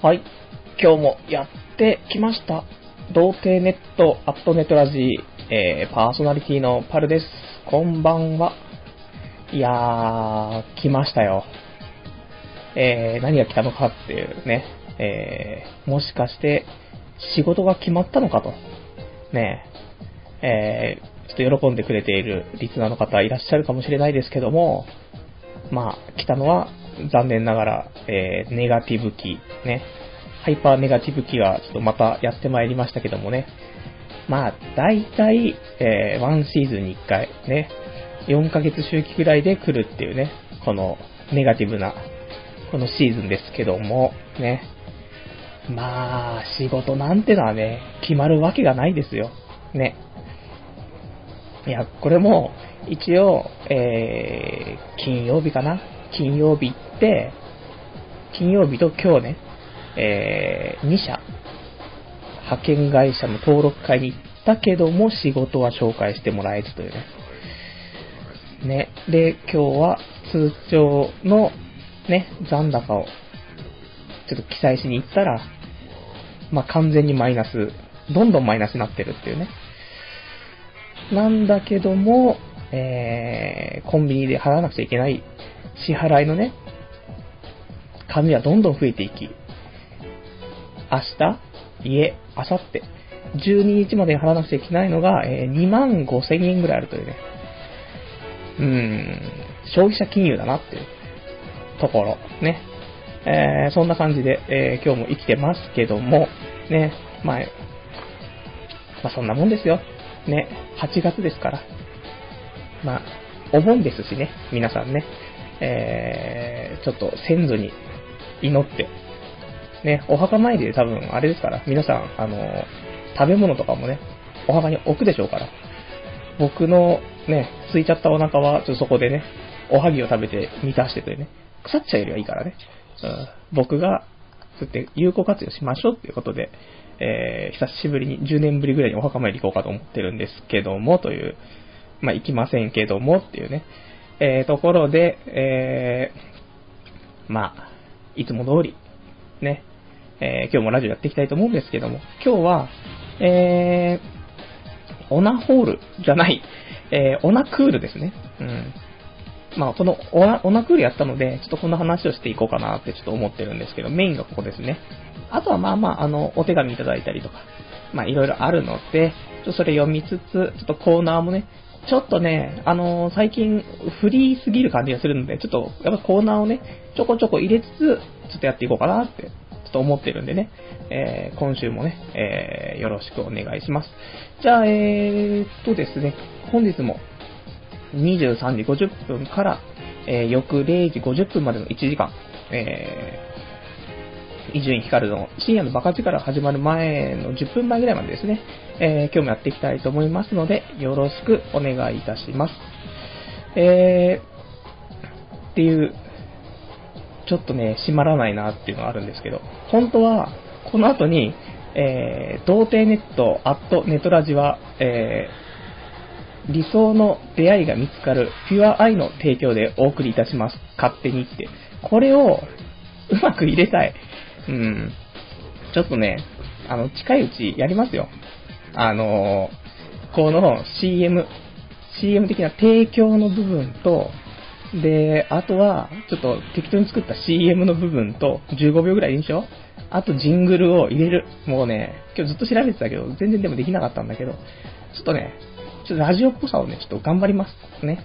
はい。今日もやってきました。童貞ネットアットネットラジー、えー、パーソナリティのパルです。こんばんは。いやー、来ましたよ。えー、何が来たのかっていうね、えー、もしかして仕事が決まったのかと。ねえ、えー、ちょっと喜んでくれているリスナーの方いらっしゃるかもしれないですけども、まあ、来たのは残念ながら、えー、ネガティブ期、ね。ハイパーネガティブ期がちょっとまたやってまいりましたけどもね。まあ、大体、えー、1シーズンに1回、ね。4ヶ月周期ぐらいで来るっていうね、このネガティブな、このシーズンですけども、ね。まあ、仕事なんてのはね、決まるわけがないですよ。ね。いや、これも、一応、えー、金曜日かな金曜日、金曜日と今日ね、えー、2社、派遣会社の登録会に行ったけども、仕事は紹介してもらえずというね。ね。で、今日は通帳のね、残高をちょっと記載しに行ったら、まあ、完全にマイナス、どんどんマイナスになってるっていうね。なんだけども、えー、コンビニで払わなくちゃいけない支払いのね、紙はどんどん増えていき、明日、いえ、明後日、12日まで払わなくちゃいけないのが、えー、2万5千円ぐらいあるというね。うーん、消費者金融だなっていうところ、ね。えー、そんな感じで、えー、今日も生きてますけども、ね、まあ、まあそんなもんですよ。ね、8月ですから。まあ、お盆ですしね、皆さんね、えー、ちょっと先祖に祈って、ね、お墓参りで多分あれですから、皆さん、あの、食べ物とかもね、お墓に置くでしょうから、僕のね、空いちゃったお腹は、ちょっとそこでね、おはぎを食べて満たしてというね、腐っちゃうよりはいいからね、うん、僕が、そうやって有効活用しましょうっていうことで、えー、久しぶりに、10年ぶりぐらいにお墓参り行こうかと思ってるんですけども、という、まあ、行きませんけどもっていうね、えー、ところで、えー、まあ、いつも通り、ね、えー、今日もラジオやっていきたいと思うんですけども、今日は、えー、オナホールじゃない、えー、オナクールですね。うん。まあ、このオナ、オナクールやったので、ちょっとこんな話をしていこうかなってちょっと思ってるんですけど、メインがここですね。あとはまあまあ、あの、お手紙いただいたりとか、まあいろいろあるので、ちょっとそれ読みつつ、ちょっとコーナーもね、ちょっとね、あのー、最近フリーすぎる感じがするので、ちょっとやっぱコーナーをね、ちょこちょこ入れつつ、ちょっとやっていこうかなって、ちょっと思ってるんでね、えー、今週もね、えー、よろしくお願いします。じゃあ、えーっとですね、本日も23時50分から、えー、翌0時50分までの1時間、えー、伊集院光の深夜のバカ力始まる前の10分前ぐらいまでですね、えー、今日もやっていきたいと思いますので、よろしくお願いいたします。えー、っていう、ちょっとね、閉まらないなっていうのがあるんですけど、本当は、この後に、えー、童貞ネット、アットネトラジは、えー、理想の出会いが見つかる、ピュアアイの提供でお送りいたします。勝手にって。これを、うまく入れたい。うん。ちょっとね、あの、近いうちやりますよ。あのー、この CM、CM 的な提供の部分と、で、あとは、ちょっと適当に作った CM の部分と、15秒ぐらいでいいんでしょあとジングルを入れる。もうね、今日ずっと調べてたけど、全然でもできなかったんだけど、ちょっとね、ちょっとラジオっぽさをね、ちょっと頑張ります。ね。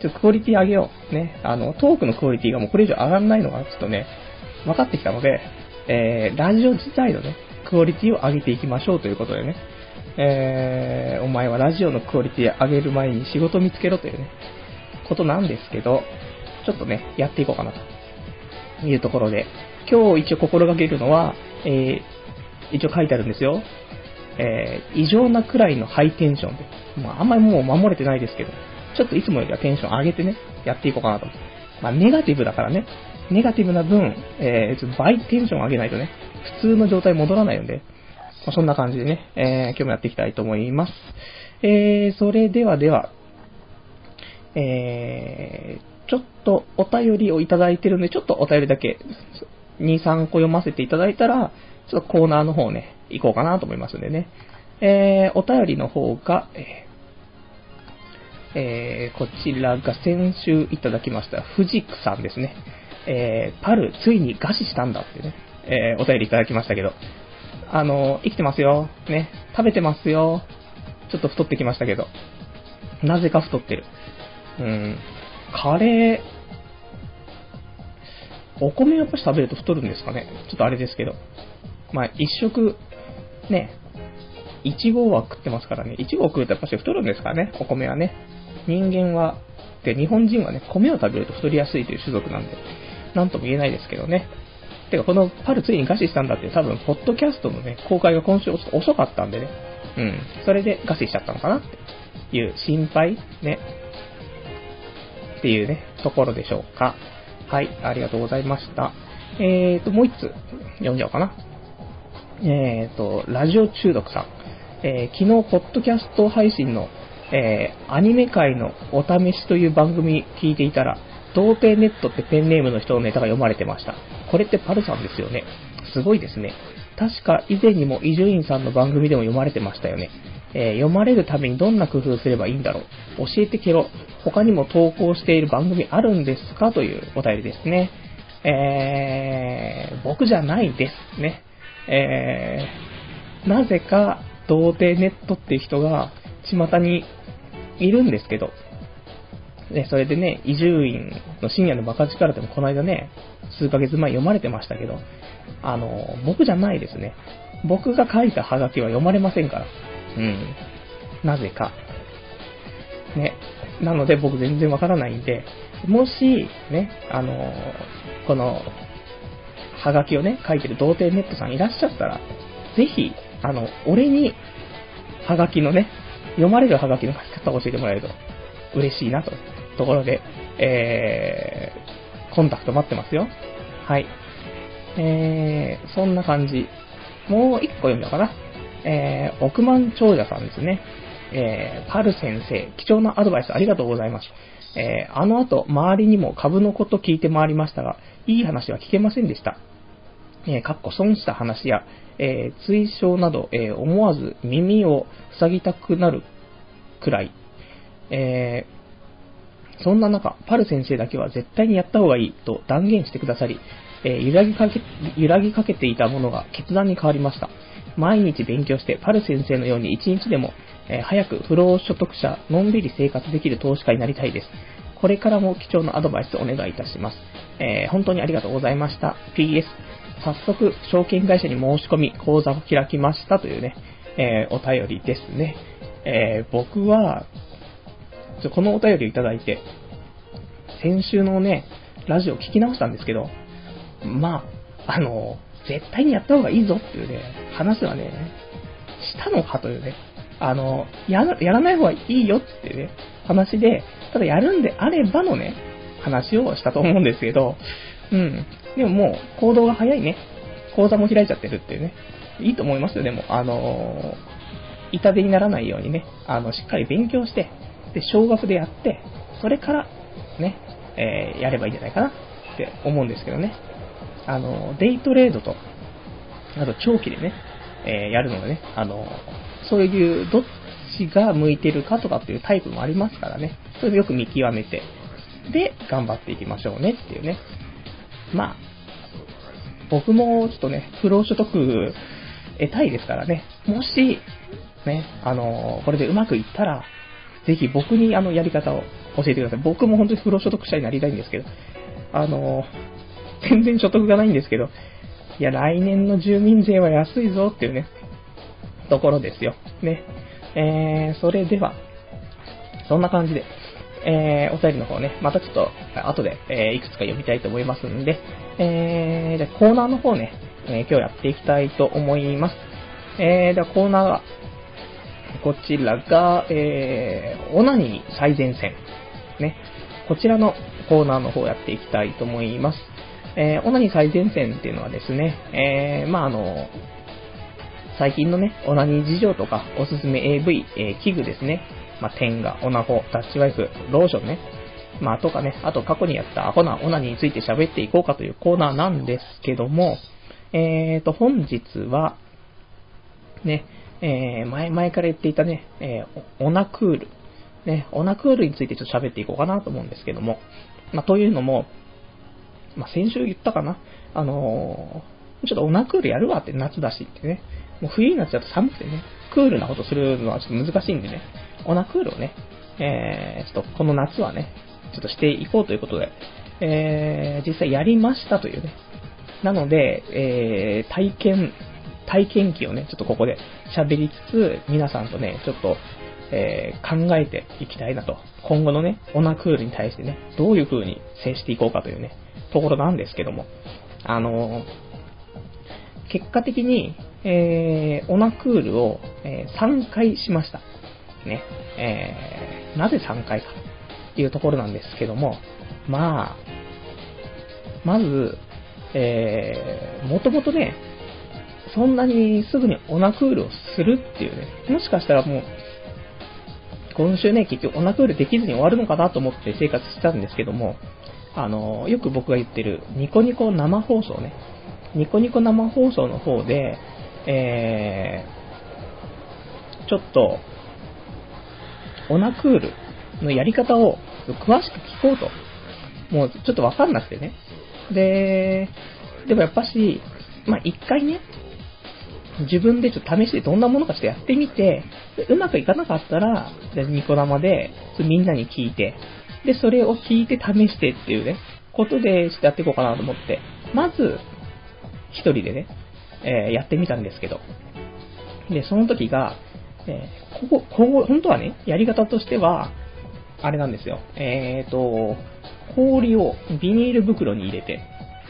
ちょっとクオリティ上げよう。ね。あの、トークのクオリティがもうこれ以上上がらないのが、ちょっとね、分かってきたので、えー、ラジオ自体のね、クオリティを上げていきましょうということでね、えー、お前はラジオのクオリティ上げる前に仕事見つけろというね、ことなんですけど、ちょっとね、やっていこうかなというところで、今日一応心がけるのは、えー、一応書いてあるんですよ。えー、異常なくらいのハイテンションで、まあ、あんまりもう守れてないですけど、ちょっといつもよりはテンション上げてね、やっていこうかなと。まあ、ネガティブだからね、ネガティブな分、えー、ちょっと倍テンション上げないとね、普通の状態戻らないので、まあ、そんな感じでね、えー、今日もやっていきたいと思います。えー、それではでは、えー、ちょっとお便りをいただいてるんで、ちょっとお便りだけ2、3個読ませていただいたら、ちょっとコーナーの方ね、行こうかなと思いますんでね。えー、お便りの方が、えーえー、こちらが先週いただきました、藤クさんですね。えー、パル、ついに餓死したんだってね、えー、お便りいただきましたけど、あの、生きてますよ。ね、食べてますよ。ちょっと太ってきましたけど。なぜか太ってる。うん。カレー、お米やっぱし食べると太るんですかねちょっとあれですけど。まあ、一食、ね、いちごは食ってますからね。いちごを食うとやっぱし太るんですからねお米はね。人間は、で、日本人はね、米を食べると太りやすいという種族なんで、なんとも言えないですけどね。てか、このパルついに餓死したんだって多分、ポッドキャストのね、公開が今週ちょっと遅かったんでね。うん。それで餓死しちゃったのかなっていう心配ね。っていうね、ところでしょうか。はい、ありがとうございました。えーと、もう一つ読んじゃおうかな。えーと、ラジオ中毒さん。えー、昨日、ポッドキャスト配信の、えー、アニメ界のお試しという番組聞いていたら、童貞ネットってペンネームの人のネタが読まれてました。これってパルさんですよね。すごいですね。確か以前にも伊集院さんの番組でも読まれてましたよね。えー、読まれるためにどんな工夫すればいいんだろう。教えてけろ。他にも投稿している番組あるんですか？というお便りですね。えー、僕じゃないですね。えー、なぜか、童貞ネットっていう人が、巷にいるんですけど、ね、それでね、伊集院の深夜のバカ力でもこの間ね、数ヶ月前読まれてましたけど、あの、僕じゃないですね。僕が書いたハガキは読まれませんから。うん。なぜか。ね。なので僕全然わからないんで、もし、ね、あの、この、ハガキをね、書いてる童貞ネットさんいらっしゃったら、ぜひ、あの、俺に、ハガキのね、読まれるハガキの書き方を教えてもらえると嬉しいなと。ところで、えー、コンタクト待ってますよ。はい。えー、そんな感じ。もう一個読んだかな。えー、億万長者さんですね。えー、パル先生、貴重なアドバイスありがとうございます。えー、あの後、周りにも株のこと聞いて回りましたが、いい話は聞けませんでした。えー、かっこ損した話や、えー、追奨など、えー、思わず耳を塞ぎたくなるくらい、えー、そんな中、パル先生だけは絶対にやった方がいいと断言してくださり、えー、揺らぎかけ、揺らぎかけていたものが決断に変わりました。毎日勉強して、パル先生のように一日でも、えー、早く不労所得者、のんびり生活できる投資家になりたいです。これからも貴重なアドバイスをお願いいたします。えー、本当にありがとうございました。PS、早速、証券会社に申し込み、口座を開きましたというね、え、お便りですね。え、僕は、ちょこのお便りをいただいて、先週のね、ラジオ聞き直したんですけど、まあ、あの、絶対にやった方がいいぞっていうね、話はね、したのかというね、あの、ややらない方がいいよってね、話で、ただやるんであればのね、話をしたと思うんですけど、うん。でももう、行動が早いね。講座も開いちゃってるっていうね。いいと思いますよ、でも。あのー、痛手にならないようにね、あの、しっかり勉強して、で、少額でやって、それから、ね、えー、やればいいんじゃないかなって思うんですけどね。あの、デイトレードと、あと長期でね、えー、やるのでね、あの、そういう、どっちが向いてるかとかっていうタイプもありますからね、それでよく見極めて、で、頑張っていきましょうねっていうね。まあ、僕もちょっとね、不労所得得たいですからね、もし、ね、あの、これでうまくいったら、ぜひ僕にあのやり方を教えてください。僕も本当に不労所得者になりたいんですけど、あの、全然所得がないんですけど、いや、来年の住民税は安いぞっていうね、ところですよ。ね。えー、それでは、そんな感じで、えー、お便りの方ね、またちょっと後で、えー、いくつか読みたいと思いますんで、えー、でコーナーの方ね、えー、今日やっていきたいと思います。えー、ではコーナーが、こちらが、えー、オナニー最前線。ね。こちらのコーナーの方やっていきたいと思います。えー、オナニー最前線っていうのはですね、えー、まああの、最近のね、オナニー事情とか、おすすめ AV、えー、器具ですね。まあ、テンガ、オナホ、タッチワイフ、ローションね。まあ、とかね、あと過去にやったアホなオナニーについて喋っていこうかというコーナーなんですけども、えーと、本日は、ね、えー、前、前から言っていたね、えー、オナクール。ね、オナクールについてちょっと喋っていこうかなと思うんですけども、まあ、というのも、まあ、先週言ったかな。あのー、ちょっとオナクールやるわって夏だしってね、もう冬になっちゃうと寒くてね、クールなことするのはちょっと難しいんでね、オナクールをね、えー、ちょっとこの夏はね、ちょっとしていこうということで、えー、実際やりましたというね。なので、えー、体験、体験記をね、ちょっとここで喋りつつ、皆さんとね、ちょっと、えー、考えていきたいなと。今後のね、オナクールに対してね、どういう風に接していこうかというね、ところなんですけども。あのー、結果的に、えー、オナクールを、えー、3回しました。ね。えー、なぜ3回かっていうところなんですけども、まあ、まず、えー、もともとね、そんなにすぐにオナクールをするっていうね、もしかしたらもう、今週ね、結局オナクールできずに終わるのかなと思って生活してたんですけども、あの、よく僕が言ってるニコニコ生放送ね、ニコニコ生放送の方で、えー、ちょっと、オナクールのやり方を詳しく聞こうと。もうちょっとわかんなくてね。で、でもやっぱし、まあ、一回ね、自分でちょっと試してどんなものかしてやってみて、うまくいかなかったら、じゃニコ生でみんなに聞いて、で、それを聞いて試してっていうね、ことでちょっとやっていこうかなと思って、まず、一人でね、えー、やってみたんですけど、で、その時が、えー、ここ、ここ、本当はね、やり方としては、あれなんですよ。えーと、氷をビニール袋に入れて、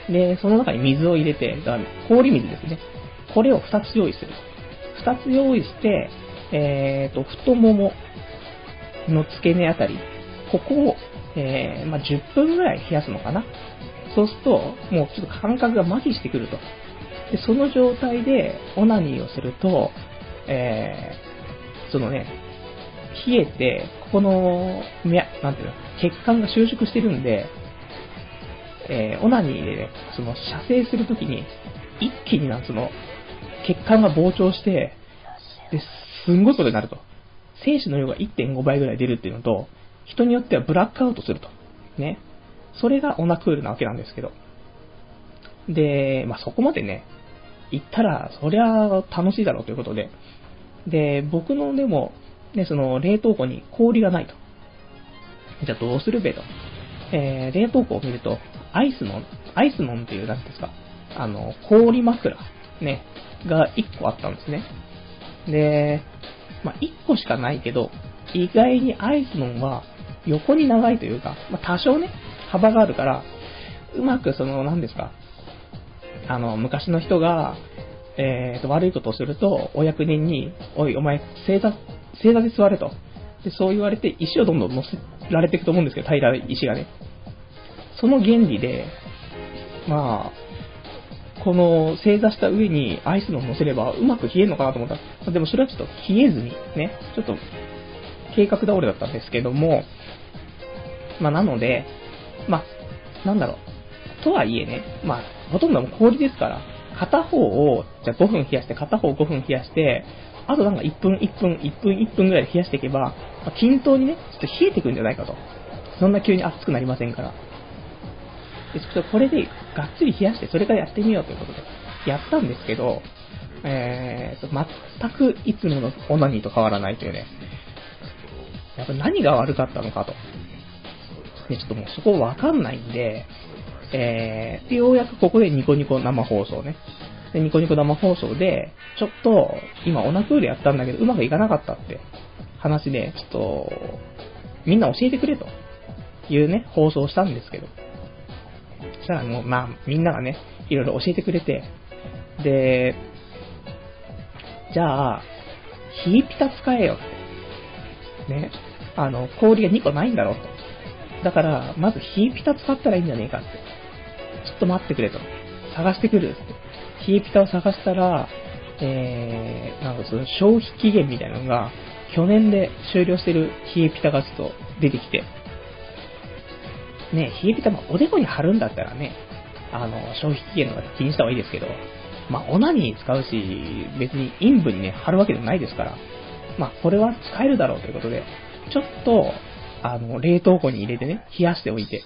で、その中に水を入れて、氷水ですね。これを2つ用意すると。2つ用意して、えーと、太ももの付け根あたり、ここを、えー、まあ、10分ぐらい冷やすのかな。そうすると、もうちょっと感覚が麻痺してくると。で、その状態でオナニーをすると、えー、そのね、冷えて、ここの、みや、なんていうの、血管が収縮してるんで、えー、オナニーでね、その射精するときに、一気にな、その、血管が膨張して、で、すんごいことになると。精子の量が1.5倍ぐらい出るっていうのと、人によってはブラックアウトすると。ね。それがオナクールなわけなんですけど。で、まあ、そこまでね、行ったら、そりゃ楽しいだろうということで。で、僕のでも、ね、その冷凍庫に氷がないと。じゃあどうするべと。えー、冷凍庫を見ると、アイスモン、アイスモンっていう、なんですか、あの、氷枕、ね、が1個あったんですね。で、まあ、1個しかないけど、意外にアイスモンは横に長いというか、まあ、多少ね、幅があるから、うまくその、何ですか、あの、昔の人が、えーと、悪いことをすると、お役人に、おい、お前、正座、正座で座れと。で、そう言われて、石をどんどん乗せられていくと思うんですけど、平ら石がね。その原理で、まあ、この正座した上にアイスの乗せればうまく冷えるのかなと思ったら、でもそれはちょっと冷えずに、ね、ちょっと計画倒れだったんですけども、まあなので、まあ、なんだろう。とはいえね、まあ、ほとんど氷ですから、片方を、じゃ5分冷やして、片方5分冷やして、あとなんか1分、1分、1分、1分ぐらいで冷やしていけば、まあ、均等にね、ちょっと冷えてくんじゃないかと。そんな急に熱くなりませんから。で、ちょっとこれでがっつり冷やして、それからやってみようということで、やったんですけど、えーと、全くいつものオナニーと変わらないというね、やっぱ何が悪かったのかと。ね、ちょっともうそこわかんないんで、えー、で、ようやくここでニコニコ生放送ね。で、ニコニコ生放送で、ちょっと、今オナクールやったんだけど、うまくいかなかったって話で、ちょっと、みんな教えてくれというね、放送したんですけど。そしたらもう、まあ、みんながね、いろいろ教えてくれて、で、じゃあ、ヒーピタ使えよって。ね。あの、氷が2個ないんだろうと。だから、まずヒーピタ使ったらいいんじゃねえかって。ちょっと待ってくれと。探してくるって。ヒーピタを探したら、えー、なんかその消費期限みたいなのが、去年で終了してるヒーピタがちょっと出てきて、ね、冷えピタもおでこに貼るんだったらね、あの、消費期限とか気にした方がいいですけど、まあ、オナニー使うし、別に陰部にね、貼るわけでもないですから、まあ、これは使えるだろうということで、ちょっと、あの、冷凍庫に入れてね、冷やしておいて、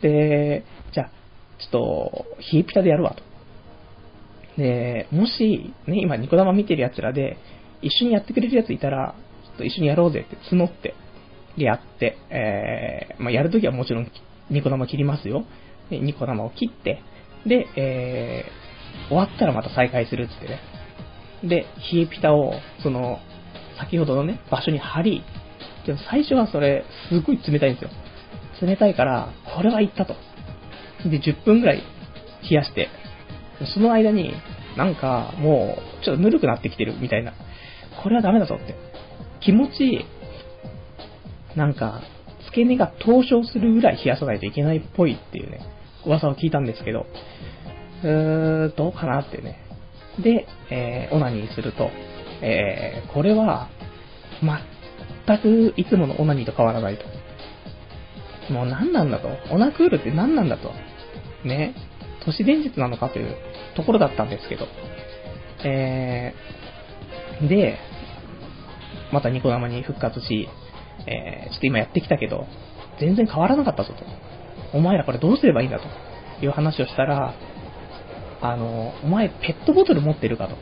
で、じゃあ、ちょっと、冷えピタでやるわと。で、もし、ね、今ニコ生見てる奴らで、一緒にやってくれる奴いたら、ちょっと一緒にやろうぜって募って、でやって、えー、まあ、やるときはもちろんニコ生切りますよ。で、ニコ生を切って、で、えー、終わったらまた再開するっつってね。で、冷えピタを、その、先ほどのね、場所に貼り、でも最初はそれ、すごい冷たいんですよ。冷たいから、これはいったと。で、10分ぐらい冷やして、その間に、なんか、もう、ちょっとぬるくなってきてるみたいな。これはダメだぞって。気持ち、なんか、付け根が凍傷するぐらい冷やさないといけないっぽいっていうね、噂を聞いたんですけど、うーん、どうかなってね。で、えー、オナニーすると、えー、これは、全くいつものオナニーと変わらないと。もう何なんだと。オナクールって何なんだと。ね。都市伝説なのかというところだったんですけど。えー、で、またニコ生に復活し、えー、ちょっと今やってきたけど、全然変わらなかったぞと。お前らこれどうすればいいんだという話をしたら、あの、お前ペットボトル持ってるかと。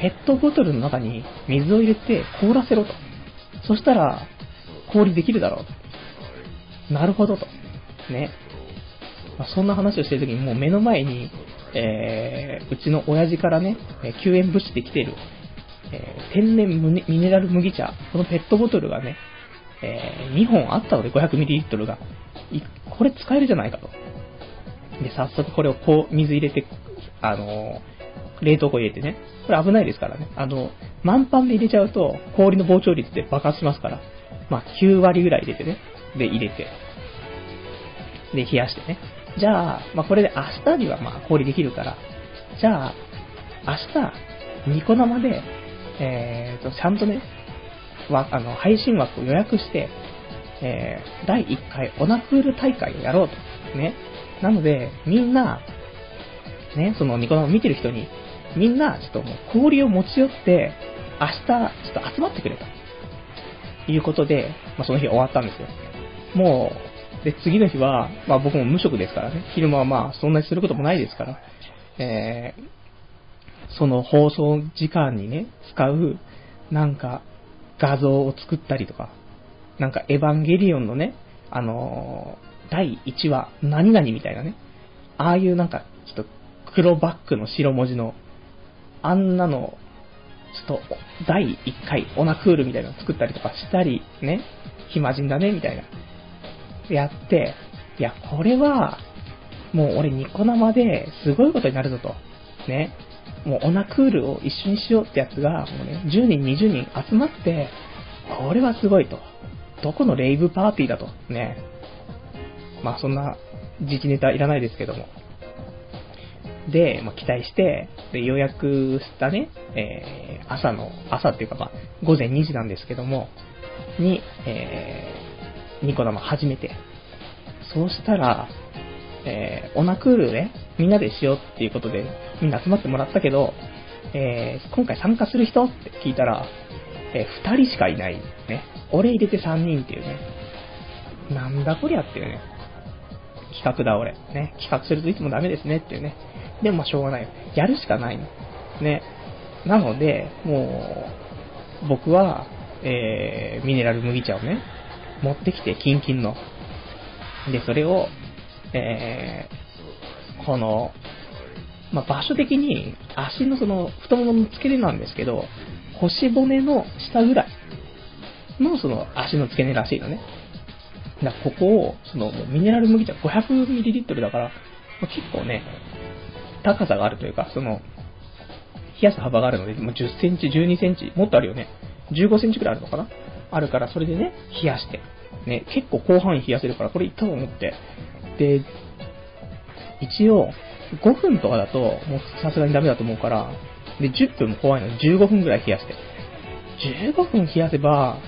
ペットボトルの中に水を入れて凍らせろと。そしたら、氷できるだろう。なるほどと。ね。まあ、そんな話をしてるときにもう目の前に、えー、うちの親父からね、救援物資で来てる、えー、天然ミネラル麦茶、このペットボトルがね、えー、2本あったので 500ml が、これ使えるじゃないかと。で、早速これをこう、水入れて、あのー、冷凍庫入れてね、これ危ないですからね。あの、満帆で入れちゃうと、氷の膨張率で爆発しますから、まあ、9割ぐらい入れてね、で、入れて、で、冷やしてね。じゃあ、まあ、これで明日にはまあ、氷できるから、じゃあ、明日、ニコ生で、えーと、ちゃんとね、わあの配信枠を予約して、えー、第1回オナクール大会をやろうと。ね。なので、みんな、ね、そのニコ生を見てる人に、みんな、ちょっともう氷を持ち寄って、明日、ちょっと集まってくれと。いうことで、まあ、その日終わったんですよ。もう、で、次の日は、まあ僕も無職ですからね、昼間はまあそんなにすることもないですから、えー、その放送時間にね、使う、なんか、画像を作ったりとか、なんかエヴァンゲリオンのね、あのー、第1話、何々みたいなね、ああいうなんか、ちょっと黒バックの白文字のあんなの、ちょっと、第1回、オナクールみたいなの作ったりとかしたり、ね、暇人だね、みたいな。やって、いや、これは、もう俺ニコ生ですごいことになるぞと。ね。もうオナクールを一緒にしようってやつが、もうね、10人、20人集まって、これはすごいと。どこのレイブパーティーだと。ね。まあそんな、自治ネタいらないですけども。で、まあ、期待して、で、予約したね、えー、朝の、朝っていうかまあ、午前2時なんですけども、に、えー、ニコ生始めて、そうしたら、えー、オナクールね、みんなでしようっていうことで、みんな集まってもらったけど、えー、今回参加する人って聞いたら、えー、2人しかいない。ね。俺入れて3人っていうね。なんだこりゃっていうね。企画だ俺。ね。企画するといつもダメですねっていうね。でもまあしょうがない。やるしかないの。ね。なので、もう、僕は、えー、ミネラル麦茶をね、持ってきて、キンキンの。で、それを、えー、この、まあ、場所的に足のその太ももの付け根なんですけど、腰骨の下ぐらいのその足の付け根らしいのね。だここを、そのミネラル麦茶 500ml だから、まあ、結構ね、高さがあるというか、その、冷やす幅があるので、もう10センチ、12センチ、もっとあるよね。15センチくらいあるのかな？あるから、それでね、冷やして。ね、結構広範囲冷やせるから、これいったと思って。で、一応、5分とかだと、もうさすがにダメだと思うから、で、10分も怖いの。で、15分くらい冷やして。15分冷やせば、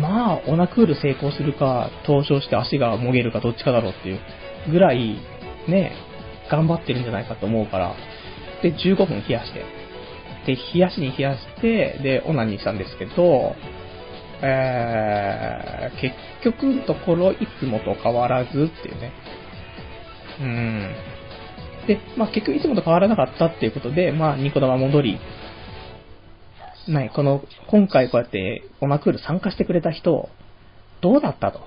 まあ、オナクール成功するか、登場して足がもげるかどっちかだろうっていうぐらい、ね、頑張ってるんじゃないかと思うから、で、15分冷やして、で、冷やしに冷やして、で、オナニーしたんですけど、えー、結局のところいつもと変わらずっていうね。うん。で、まあ結局いつもと変わらなかったっていうことで、まあニコ玉戻り、ない、この、今回こうやってオナクール参加してくれた人、どうだったと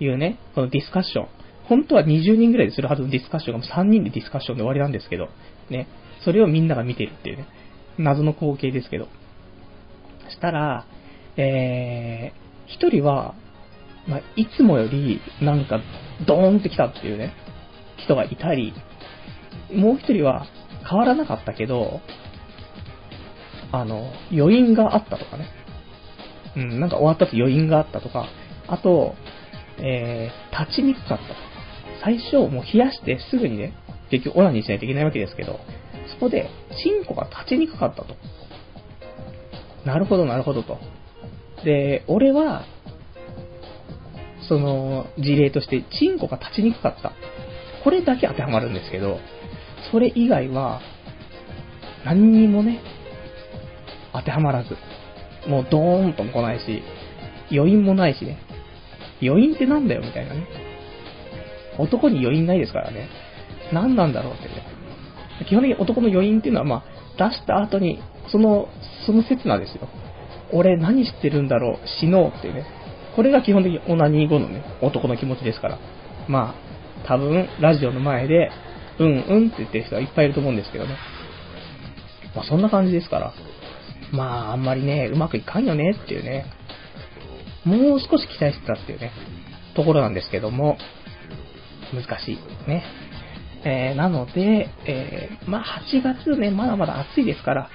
いうね、このディスカッション。本当は20人ぐらいでするはずのディスカッションが3人でディスカッションで終わりなんですけど、ね、それをみんなが見てるっていうね、謎の光景ですけど。したら、えー、一人は、まあ、いつもより、なんか、ドーンって来たっていうね、人がいたり、もう一人は、変わらなかったけど、あの、余韻があったとかね。うん、なんか終わったと余韻があったとか、あと、えー、立ちにくかった。最初、もう冷やしてすぐにね、結局オナニーしないといけないわけですけど、そこで、チンコが立ちにくかったと。なるほど、なるほどと。で、俺は、その事例として、チンコが立ちにくかった。これだけ当てはまるんですけど、それ以外は、何にもね、当てはまらず。もうドーンとも来ないし、余韻もないしね。余韻ってなんだよみたいなね。男に余韻ないですからね。何なんだろうってね。基本的に男の余韻っていうのは、まあ、出した後に、その、その刹那ですよ。俺何してるんだろう、死のうっていうね。これが基本的にオナニー後のね、男の気持ちですから。まあ、多分、ラジオの前で、うんうんって言ってる人はいっぱいいると思うんですけどね。まあそんな感じですから。まああんまりね、うまくいかんよねっていうね。もう少し期待してたっていうね、ところなんですけども、難しいね。えー、なので、えー、まあ8月ね、まだまだ暑いですから、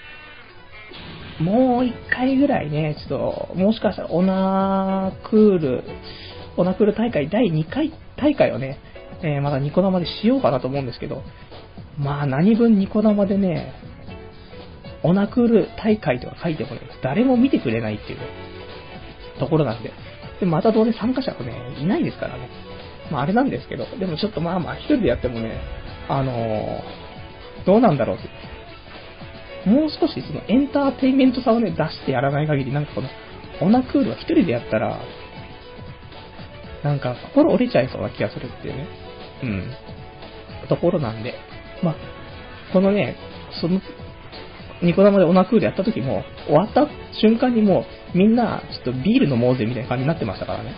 もう一回ぐらいね、ちょっと、もしかしたらオナクール、オナクール大会第2回大会をね、えー、まだニコ生でしようかなと思うんですけど、まあ何分ニコ生でね、オナクール大会とか書いてもね、誰も見てくれないっていう、ところなんで。で、またどうせ参加者がね、いないですからね。まああれなんですけど、でもちょっとまあまあ一人でやってもね、あのー、どうなんだろう。もう少しそのエンターテインメントさをね、出してやらない限り、なんかこの、オナクールは一人でやったら、なんか心折れちゃいそうな気がするっていうね、うん、ところなんで、まあ、このね、その、ニコ生でオナクールやった時も、終わった瞬間にもう、みんな、ちょっとビール飲もうぜみたいな感じになってましたからね。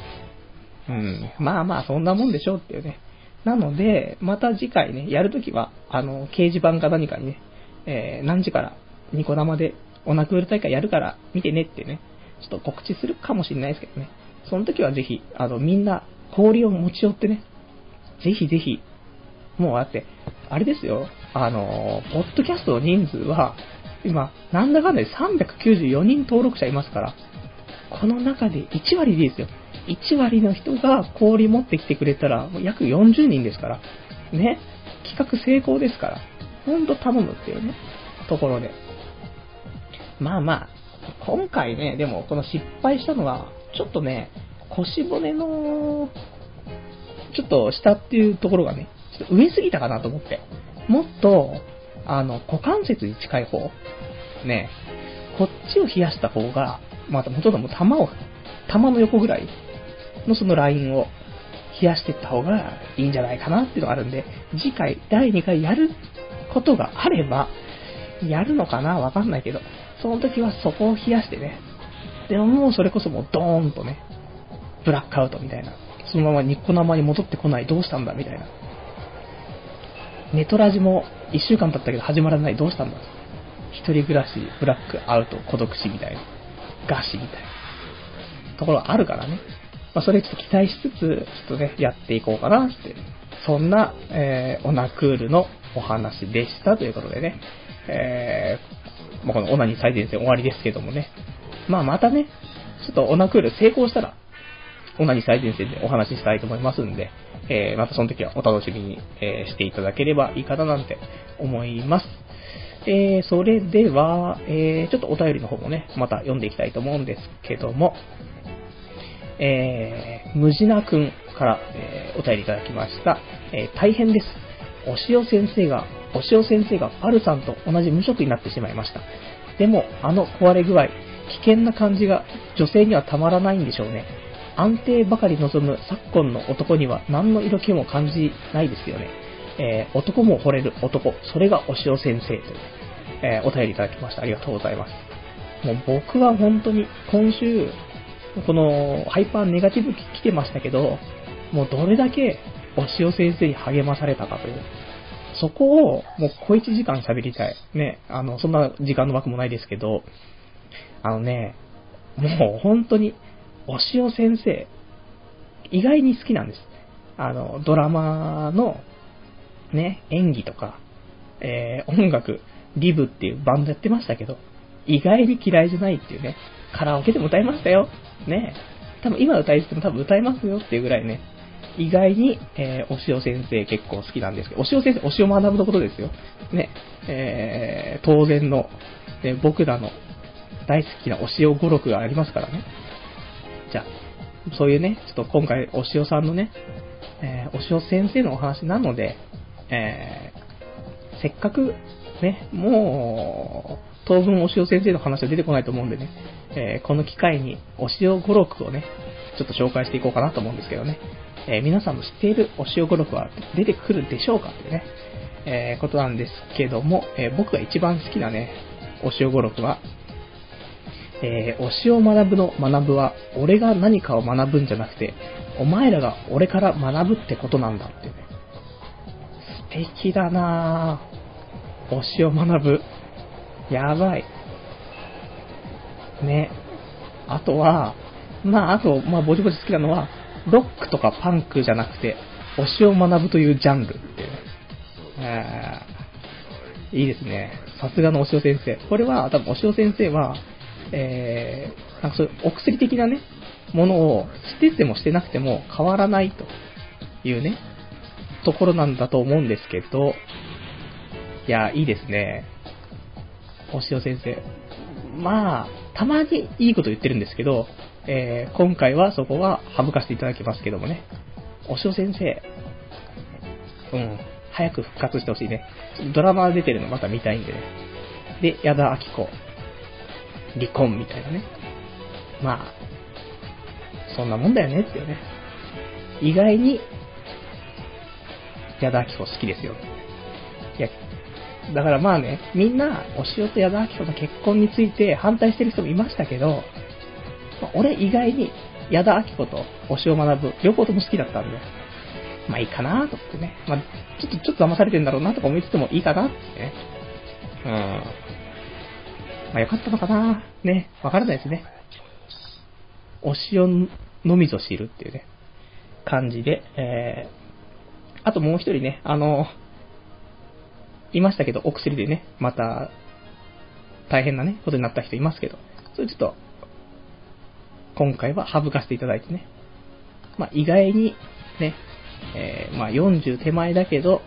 うん、まあまあ、そんなもんでしょうっていうね。なので、また次回ね、やるときは、あの、掲示板か何かにね、えー、何時からニコ生でオナクール大会やるから見てねってね、ちょっと告知するかもしれないですけどね。その時はぜひ、あの、みんな氷を持ち寄ってね、ぜひぜひ、もうだって、あれですよ、あの、ポッドキャストの人数は、今、なんだかんだで394人登録者いますから、この中で1割でいいですよ。1割の人が氷持ってきてくれたら、約40人ですから、ね、企画成功ですから、ほんと頼むっていうね、ところで。まあまあ、今回ね、でもこの失敗したのは、ちょっとね、腰骨の、ちょっと下っていうところがね、ちょっと上すぎたかなと思って。もっと、あの、股関節に近い方、ね、こっちを冷やした方が、また、ほとんども玉を、玉の横ぐらいのそのラインを冷やしていった方がいいんじゃないかなっていうのがあるんで、次回、第2回やることがあれば、やるのかなわかんないけど、その時はそこを冷やしてね。でももうそれこそもうドーンとね、ブラックアウトみたいな。そのままニッコ生に戻ってこない、どうしたんだみたいな。ネトラジも1週間経ったけど始まらない、どうしたんだ一人暮らし、ブラックアウト、孤独死みたいな。餓死みたいな。ところがあるからね。まあ、それちょっと期待しつつ、ちょっとね、やっていこうかなって。そんな、えー、オナクールのお話でしたということでね。えー、まあ、このオナニー最前線終わりですけどもね。まあ、またね、ちょっとオナクール成功したら、オナニー最前線でお話ししたいと思いますんで、えー、またその時はお楽しみに、えー、していただければいいかななんて思います。えー、それでは、えー、ちょっとお便りの方もね、また読んでいきたいと思うんですけども、えー、ムジナくんから、えーお便りいただきました。えー大変です。お塩先生が、お塩先生がパルさんと同じ無職になってしまいました。でも、あの壊れ具合、危険な感じが女性にはたまらないんでしょうね。安定ばかり望む昨今の男には何の色気も感じないですよね。えー男も惚れる男、それがお塩先生と、えーお便りいただきました。ありがとうございます。もう僕は本当に今週、このハイパーネガティブ来てましたけど、もうどれだけお塩先生に励まされたかという。そこをもう小1時間喋りたい。ね、あの、そんな時間の枠もないですけど、あのね、もう本当に、お塩先生、意外に好きなんです。あの、ドラマの、ね、演技とか、えー音楽、リブっていうバンドやってましたけど、意外に嫌いじゃないっていうね、カラオケでも歌いましたよ。ね。多分今歌いっても多分歌いますよっていうぐらいね、意外に、えーお塩先生結構好きなんですけど、お塩先生、お塩学ぶのことですよ。ね。えー当然の、ね僕らの大好きなお塩語録がありますからね。じゃあ、そういうね、ちょっと今回お塩さんのね、えーお塩先生のお話なので、えーせっかくね、もう、当分お塩先生の話は出てこないと思うんでね、えーこの機会にお塩語録をね、ちょっと紹介していこうかなと思うんですけどね、えー皆さんの知っているお塩語録は出てくるでしょうかってね、えーことなんですけども、えー僕が一番好きなね、お塩語録は、えーお塩学ぶの学ぶは、俺が何かを学ぶんじゃなくて、お前らが俺から学ぶってことなんだってね。素敵だなぁ。推しを学ぶ。やばい。ね。あとは、まあ、あと、まあ、ぼちぼち好きなのは、ロックとかパンクじゃなくて、推しを学ぶというジャンルってね。えーいいですね。さすがのお塩先生。これは、多分お塩先生は、えー、なんかそういうお薬的なね、ものをしててもしてなくても変わらないというね、ところなんだと思うんですけど、いや、いいですね。お塩先生。まあ、たまにいいこと言ってるんですけど、えー今回はそこは省かせていただきますけどもね。お塩先生、うん、早く復活してほしいね。ドラマ出てるのまた見たいんでね。で、矢田明子、離婚みたいなね。まあ、そんなもんだよねっていうね。意外に、矢田明子好きですよ。いや、だからまあね、みんな、お塩と矢田明子の結婚について反対してる人もいましたけど、まあ俺意外に矢田明子とお塩学ぶ、両方とも好きだったんで、まあいいかなと思ってね。まあ、ちょっと、ちょっと騙されてんだろうなとか思いつつもいいかなってね。うん。まあよかったのかなね、わからないですね。お塩のみぞ知るっていうね、感じで、えー、あともう一人ね、あの、いましたけど、お薬でね、また、大変なね、ことになった人いますけど、それちょっと、今回は省かせていただいてね。まあ、意外に、ね、えーまあ、40手前だけど、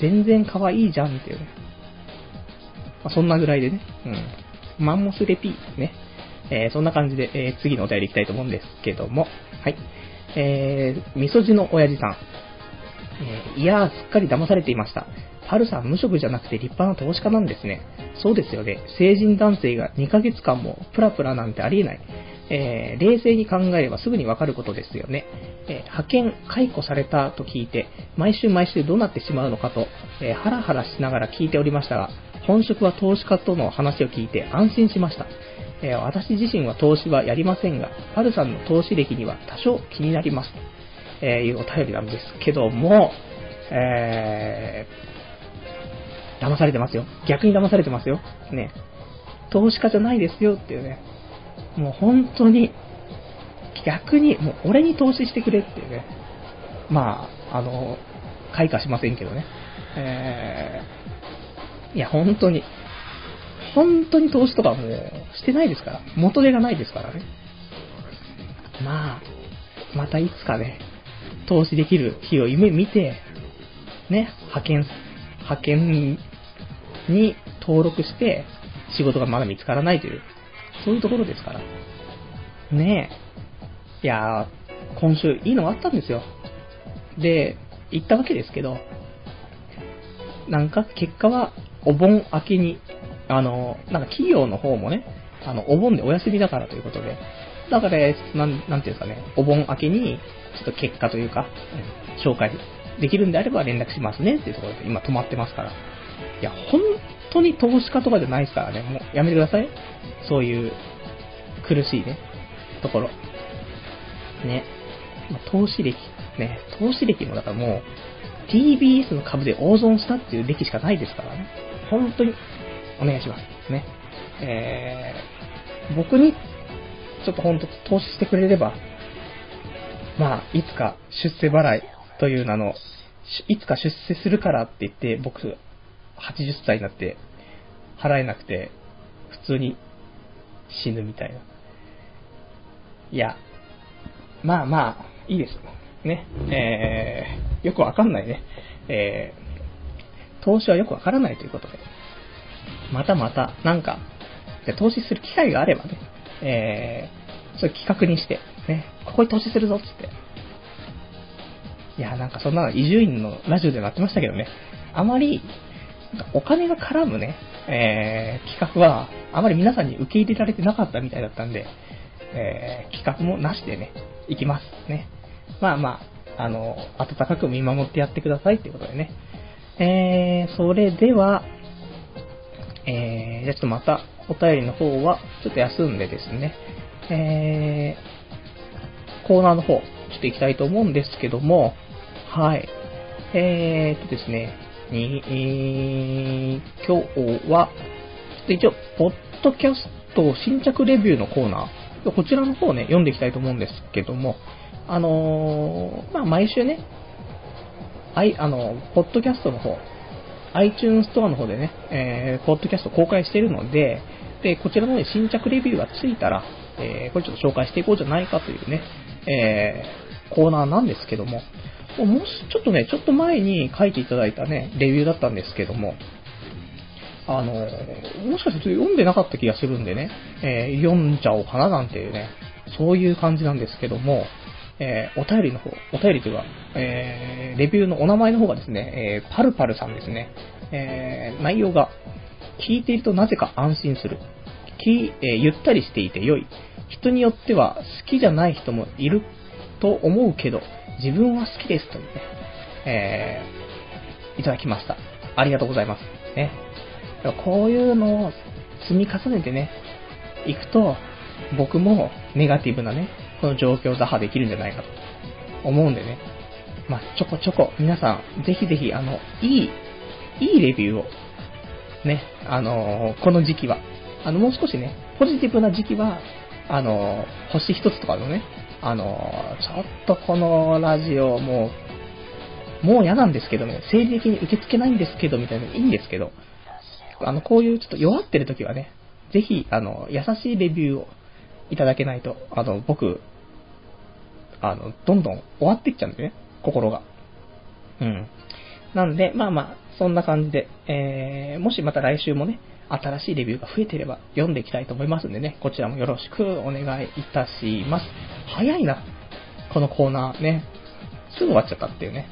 全然可愛いじゃんっていうね。まあ、そんなぐらいでね、うん。マンモスレピーね。えーそんな感じで、えー次のお便りいきたいと思うんですけども、はい。えー、みそじの親父さん。えーいやー、すっかり騙されていました。パルさん無職じゃなくて立派な投資家なんですね。そうですよね。成人男性が2ヶ月間もプラプラなんてありえない。えー冷静に考えればすぐにわかることですよね。えー派遣、解雇されたと聞いて、毎週毎週どうなってしまうのかと、えーハラハラしながら聞いておりましたが、本職は投資家との話を聞いて安心しました。え私自身は投資はやりませんが、パルさんの投資歴には多少気になります。えいうお便りなんですけども、えー、騙されてますよ。逆に騙されてますよ。ね。投資家じゃないですよっていうね。もう本当に、逆に、もう俺に投資してくれっていうね。まあ、あの、開花しませんけどね。えー、いや、本当に、本当に投資とかもうしてないですから。元手がないですからね。まあ、またいつかね、投資できる日を夢見て、ね、派遣、派遣に登録して、仕事がまだ見つからないという、そういうところですから。ねえいやー、今週いいのがあったんですよ。で、行ったわけですけど、なんか結果はお盆明けに、あの、なんか企業の方もね、あの、お盆でお休みだからということで、だから、なん、なんていうんですかね、お盆明けに、ちょっと結果というか、紹介できるんであれば連絡しますねっていうところで今止まってますから。いや、本当に投資家とかじゃないですからね、もうやめてください。そういう苦しいね、ところ。ね。投資歴、ね、投資歴もだからもう、TBS の株で大損したっていう歴しかないですからね。本当に、お願いします。ね。えー、僕に、ちょっと本当投資してくれれば、まあ、いつか出世払いという名の、いつか出世するからって言って、僕、80歳になって払えなくて、普通に死ぬみたいな。いや、まあまあ、いいです。ね。えー、よくわかんないね。えー、投資はよくわからないということで。またまた、なんか、投資する機会があればね、えー、そういう企画にして、ね、ここに投資するぞっつって。いや、なんかそんな伊集院のラジオでなってましたけどね、あまり、お金が絡むね、えー、企画は、あまり皆さんに受け入れられてなかったみたいだったんで、えー、企画もなしでね、行きますね。まあまあ、あの、温かく見守ってやってくださいっていうことでね。えー、それでは、えー、じゃあちょっとまたお便りの方はちょっと休んでですね、えー、コーナーの方、ちょっと行きたいと思うんですけども、はい。えーとですね、に、えー、今日は、一応、ポッドキャスト新着レビューのコーナー、こちらの方ね、読んでいきたいと思うんですけども、あのー、まあ、毎週ね、あい、あの、ポッドキャストの方、iTunes ストアの方でね、えー、ポッドキャスト公開しているので、で、こちらの方に新着レビューがついたら、えー、これちょっと紹介していこうじゃないかというね、えー、コーナーなんですけども、もし、ちょっとね、ちょっと前に書いていただいたね、レビューだったんですけども、あの、もしかして読んでなかった気がするんでね、えー、読んじゃおうかななんていうね、そういう感じなんですけども、えー、お便りの方、お便りというか、えー、レビューのお名前の方がですね、えー、パルパルさんですね。えー、内容が、聞いているとなぜか安心する。きえー、ゆったりしていて良い。人によっては好きじゃない人もいると思うけど、自分は好きですというね、えー、いただきました。ありがとうございます。ね。こういうのを積み重ねてね、いくと、僕もネガティブなね、この状況を打破できるんじゃないかと思うんでね。まあ、ちょこちょこ、皆さん、ぜひぜひ、あの、いい、いいレビューを、ね、あのー、この時期は、あの、もう少しね、ポジティブな時期は、あのー、星一つとかのね、あのー、ちょっとこのラジオ、もう、もう嫌なんですけどね、生理的に受け付けないんですけど、みたいな、いいんですけど、あの、こういうちょっと弱ってる時はね、ぜひ、あの、優しいレビューをいただけないと、あの、僕、あの、どんどん終わっていっちゃうんですね、心が。うん。なんで、まあまあ、そんな感じで、えー、もしまた来週もね、新しいレビューが増えていれば読んでいきたいと思いますんでね、こちらもよろしくお願いいたします。早いな、このコーナーね。すぐ終わっちゃったっていうね。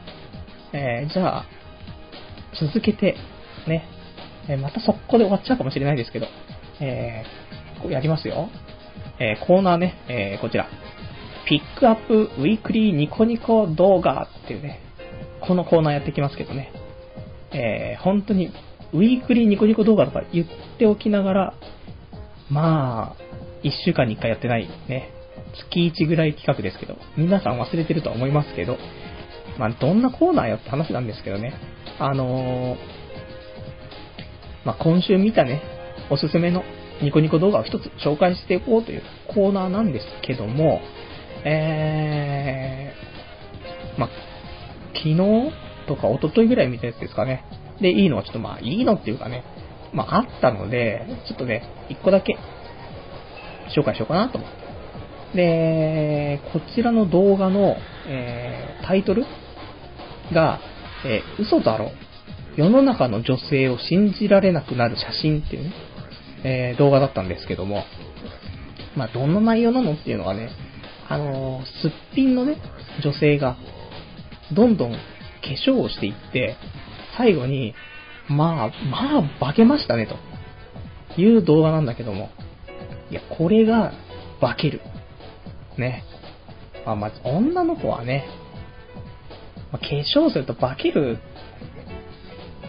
えー、じゃあ、続けて、ね、えー、また速攻で終わっちゃうかもしれないですけど、えー、やりますよ。えー、コーナーね、えー、こちら。ピックアップウィークリーニコニコ動画っていうね、このコーナーやってきますけどね。えー、本当に、ウィークリーニコニコ動画とか言っておきながら、まあ、1週間に1回やってないね、月1ぐらい企画ですけど、皆さん忘れてるとは思いますけど、まあ、どんなコーナーよって話なんですけどね、あのー、まあ、今週見たね、おすすめのニコニコ動画を一つ紹介していこうというコーナーなんですけども、えー、まあ、昨日とか一昨日ぐらい見たやつですかね。で、いいのはちょっとまあ、いいのっていうかね、まあ、あったので、ちょっとね、一個だけ紹介しようかなと思って。で、こちらの動画の、えー、タイトルが、えー、嘘だろ。世の中の女性を信じられなくなる写真っていうね、えー、動画だったんですけども、まあ、どんな内容なのっていうのがね、あのー、すっぴんのね、女性が、どんどん化粧をしていって、最後に、まあ、まあ、化けましたね、という動画なんだけども。いや、これが、化ける。ね。まあ、まず、女の子はね、まあ、化粧すると化ける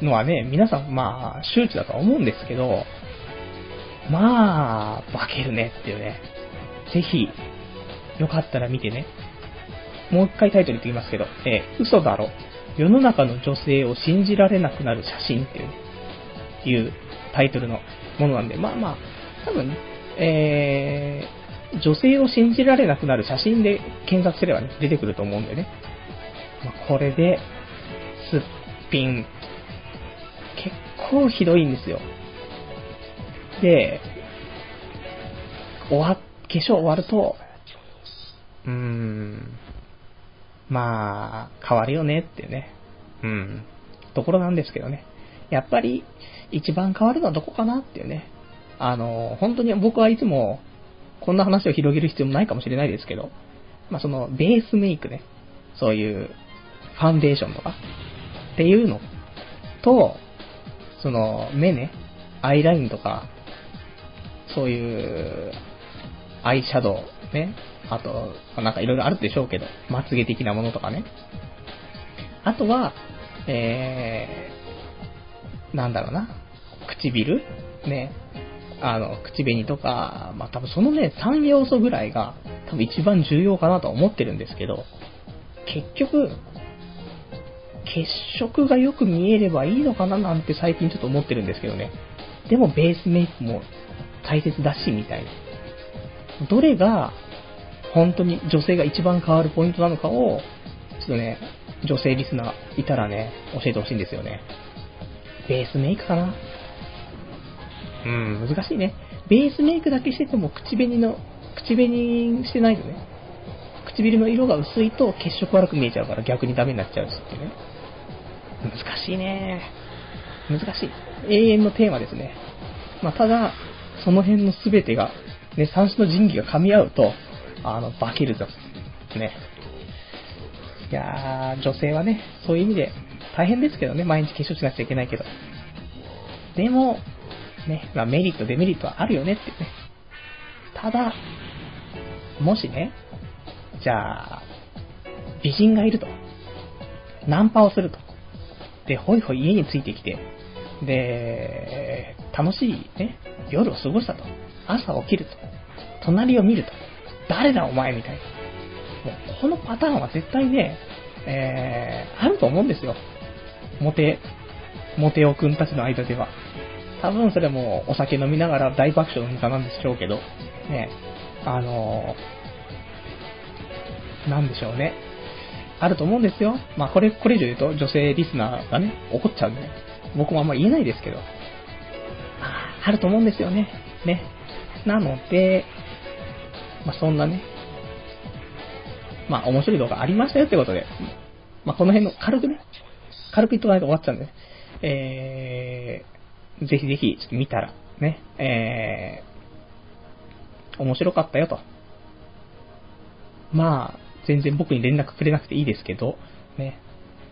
のはね、皆さん、まあ、周知だとは思うんですけど、まあ、化けるねっていうね。ぜひ、よかったら見てね。もう一回タイトル言ってきますけど、えー、嘘だろ。世の中の女性を信じられなくなる写真っていう、いうタイトルのものなんで、まあまあ、多分、えー、女性を信じられなくなる写真で検索すればね、出てくると思うんでね。まあ、これで、すっぴん、結構ひどいんですよ。で、終わ、化粧終わると、うーん、まあ、変わるよねっていうね、うん、ところなんですけどね。やっぱり、一番変わるのはどこかなっていうね。あの、本当に僕はいつも、こんな話を広げる必要もないかもしれないですけど、まあその、ベースメイクね、そういう、ファンデーションとか、っていうのと、その、目ね、アイラインとか、そういう、アイシャドウ、ね。あと、なんかいろいろあるでしょうけど、まつげ的なものとかね。あとは、えー、なんだろうな。唇？ね。あの、口紅とか、まあ多分そのね、3要素ぐらいが多分一番重要かなと思ってるんですけど、結局、血色がよく見えればいいのかななんて最近ちょっと思ってるんですけどね。でもベースメイクも大切だし、みたいな。どれが、本当に女性が一番変わるポイントなのかを、ちょっとね、女性リスナーいたらね、教えてほしいんですよね。ベースメイクかな？うん、難しいね。ベースメイクだけしてても口紅の、口紅してないとね、唇の色が薄いと血色悪く見えちゃうから逆にダメになっちゃうしってね。難しいね。難しい。永遠のテーマですね。まあ、ただ、その辺の全てが、ね、三種の神器が噛み合うと、あの、化けるぞ。ね。いやー、女性はね、そういう意味で大変ですけどね、毎日化粧しなくちゃいけないけど。でも、ね、まあ、メリット、デメリットはあるよねってね。ただ、もしね、じゃあ、美人がいると。ナンパをすると。で、ほいほい家についてきて、で、楽しいね、夜を過ごしたと。朝起きると。隣を見ると。誰だお前みたいな。もうこのパターンは絶対ね、えー、あると思うんですよ。モテ、モテオくんたちの間では。多分それもお酒飲みながら大爆笑のネタなんでしょうけど、ね、あのー、なんでしょうね。あると思うんですよ。まあこれ、これ以上言うと女性リスナーがね、怒っちゃうんで、僕もあんま言えないですけど、あると思うんですよね。ね。なので、まあ、そんなね、まあ、面白い動画ありましたよってことで、まあ、この辺の軽くね、軽く言っとかないと終わっちゃうんで、えー、ぜひぜひ、ちょっと見たら、ね、えー、面白かったよと。まあ、全然僕に連絡くれなくていいですけど、ね、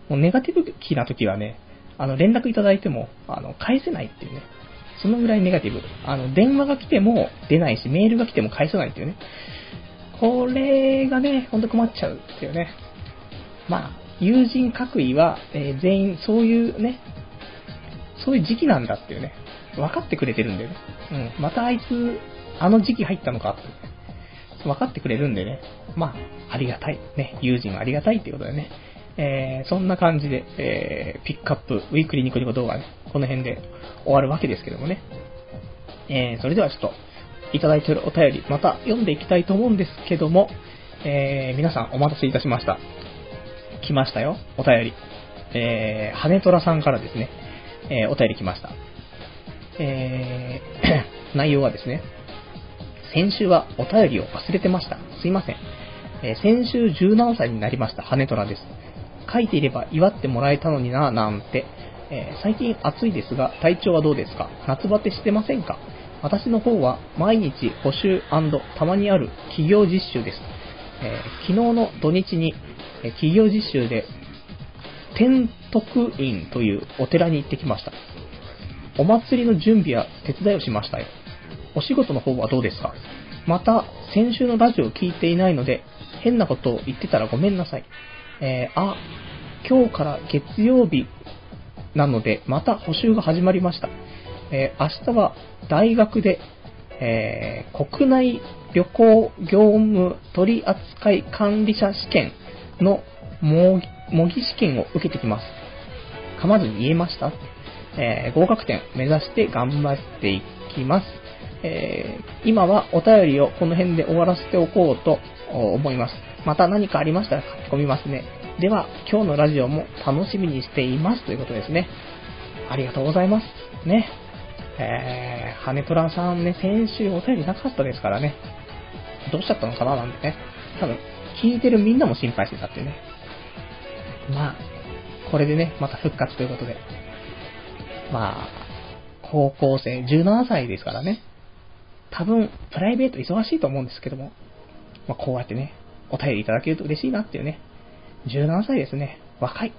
もうネガティブ気な時はね、あの、連絡いただいても、あの、返せないっていうね、そのぐらいネガティブ。あの、電話が来ても出ないし、メールが来ても返さないっていうね。これがね、ほんと困っちゃうっていうね。まあ、友人各位は、えー、全員そういうね、そういう時期なんだっていうね、分かってくれてるんでね。うん。またあいつ、あの時期入ったのかって、ね、分かってくれるんでね。まあ、ありがたい。ね、友人はありがたいっていうことでね。えー、そんな感じで、えー、ピックアップ、ウィークリーニコニコ動画ね、この辺で終わるわけですけどもね。えー、それではちょっと、いただいているお便り、また読んでいきたいと思うんですけども、えー、皆さんお待たせいたしました。来ましたよ、お便り。えー、羽虎さんからですね、えー、お便り来ました。えー、内容はですね、先週はお便りを忘れてました。すいません。えー、先週17歳になりました羽虎です。書いていれば祝ってもらえたのになぁなんて、えー、最近暑いですが、体調はどうですか？夏バテしてませんか？私の方は毎日補修たまにある企業実習です。えー、昨日の土日に、え企業実習で、天徳院というお寺に行ってきました。お祭りの準備や手伝いをしましたよ。お仕事の方はどうですか？また、先週のラジオを聞いていないので、変なことを言ってたらごめんなさい。えー、あ、今日から月曜日なので、また補習が始まりました。えー、明日は大学で、えー、国内旅行業務取扱管理者試験の模擬試験を受けてきます。噛まずに言えました？えー、合格点目指して頑張っていきます。え、今はお便りをこの辺で終わらせておこうと思います。また何かありましたら書き込みますね。では、今日のラジオも楽しみにしていますということですね。ありがとうございます。ね。えー、羽虎さんね、先週お便りなかったですからね。どうしちゃったのかななんてね。多分、聞いてるみんなも心配してたっていうね。まあ、これでね、また復活ということで。まあ、高校生、17歳ですからね。多分、プライベート忙しいと思うんですけども、まあ、こうやってね、お便りいただけると嬉しいなっていうね。17歳ですね。若い。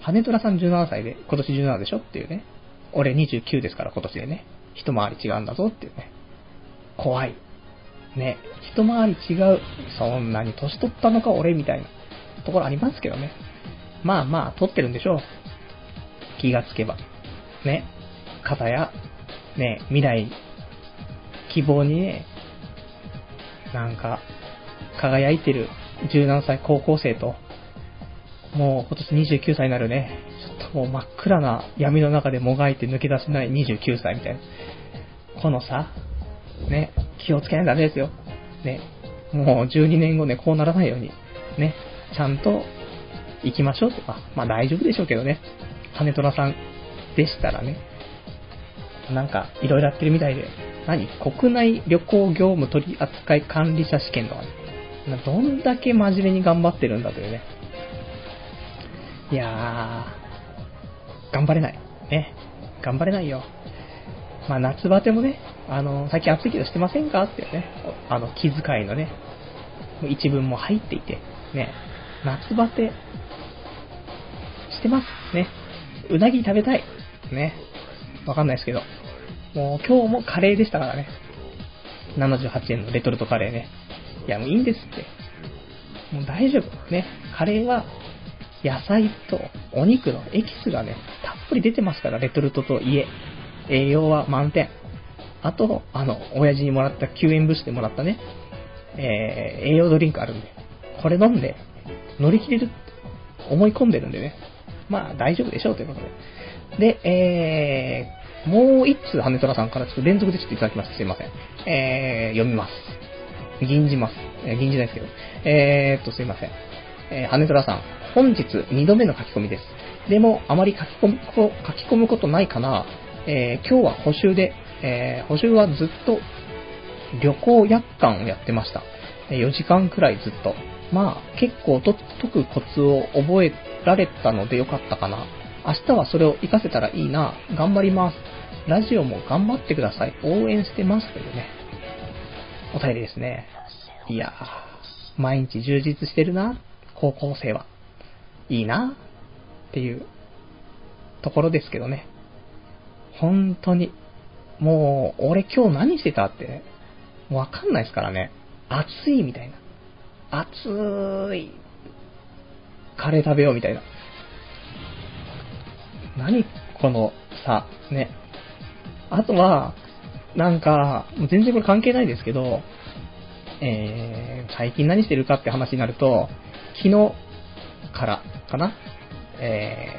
羽虎さん17歳で、今年17でしょっていうね。俺29ですから今年でね。一回り違うんだぞっていうね。怖い。ね。一回り違う。そんなに年取ったのか俺みたいなところありますけどね。まあまあ、取ってるんでしょう。気がつけば。ね。方や、ね、未来、希望にね、なんか、輝いてる17歳高校生と、もう今年29歳になるね、ちょっともう真っ暗な闇の中でもがいて抜け出せない29歳みたいな。このさ、ね、気をつけないとダメですよ。ね、もう12年後ね、こうならないように、ね、ちゃんと行きましょうとか、まあ大丈夫でしょうけどね、金虎さんでしたらね、なんかいろいろやってるみたいで、何？国内旅行業務取扱管理者試験とかね、どんだけ真面目に頑張ってるんだというね。いやー、頑張れない。ね。頑張れないよ。まあ、夏バテもね、あの、最近暑いけどしてませんかっていうね、あの、気遣いのね、一文も入っていて、ね、夏バテ、してます。ね。うなぎ食べたい。ね。わかんないですけど。もう今日もカレーでしたからね。78円のレトルトカレーね。いや、もういいんですって。もう大丈夫。ね。カレーは、野菜とお肉のエキスがね、たっぷり出てますから、レトルトといえ。栄養は満点。あと、あの、親父にもらった救援物資でもらったね、えー、栄養ドリンクあるんで、これ飲んで乗り切れるって思い込んでるんでね。まあ大丈夫でしょうということで。で、えー、もう一通、羽虎さんからちょっと連続でちょっといただきました。すいません。えー、読みます。銀じます。えー、銀じないですけど。えー、っと、すいません。えー、羽虎さん、本日2度目の書き込みです。でも、あまり書き込む書き込むことないかな。えー、今日は補習で、えー、補習はずっと旅行約款をやってました。4時間くらいずっと。まあ、結構と解くコツを覚えられたのでよかったかな。明日はそれを活かせたらいいな。頑張ります。ラジオも頑張ってください。応援してます。というね。お便りですね。いやー、毎日充実してるな、高校生は。いいな、っていうところですけどね。本当に。もう、俺今日何してたって、わかんないですからね。暑いみたいな。暑い。カレー食べようみたいな。何このさ、ね。あとは、なんか、全然これ関係ないですけど、えー、最近何してるかって話になると、昨日からかな、え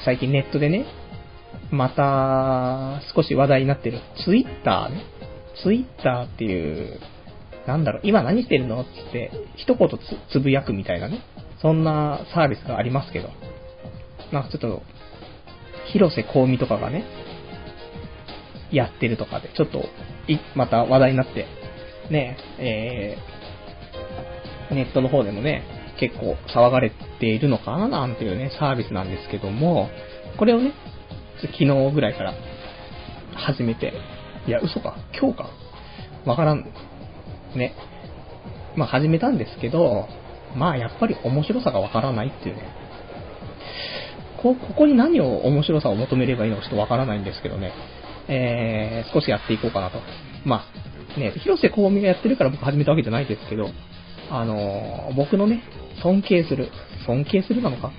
ー、最近ネットでね、また少し話題になってるツイッターね。ツイッターっていう、なんだろう、今何してるのって、一言つぶやくみたいなね、そんなサービスがありますけど、なんかちょっと、広瀬香美とかがね、やってるとかで、ちょっと、い、また話題になって、ね、えー、ネットの方でもね、結構騒がれているのかななんていうね、サービスなんですけども、これをね、昨日ぐらいから始めて、いや、嘘か、今日か、わからん。ね。まあ始めたんですけど、まあやっぱり面白さがわからないっていうね。こ、ここに何を面白さを求めればいいのかちょっとわからないんですけどね。えー、少しやっていこうかなと。まあ、ね、広瀬香美がやってるから僕始めたわけじゃないですけど、あのー、僕のね、尊敬する、尊敬するなのか？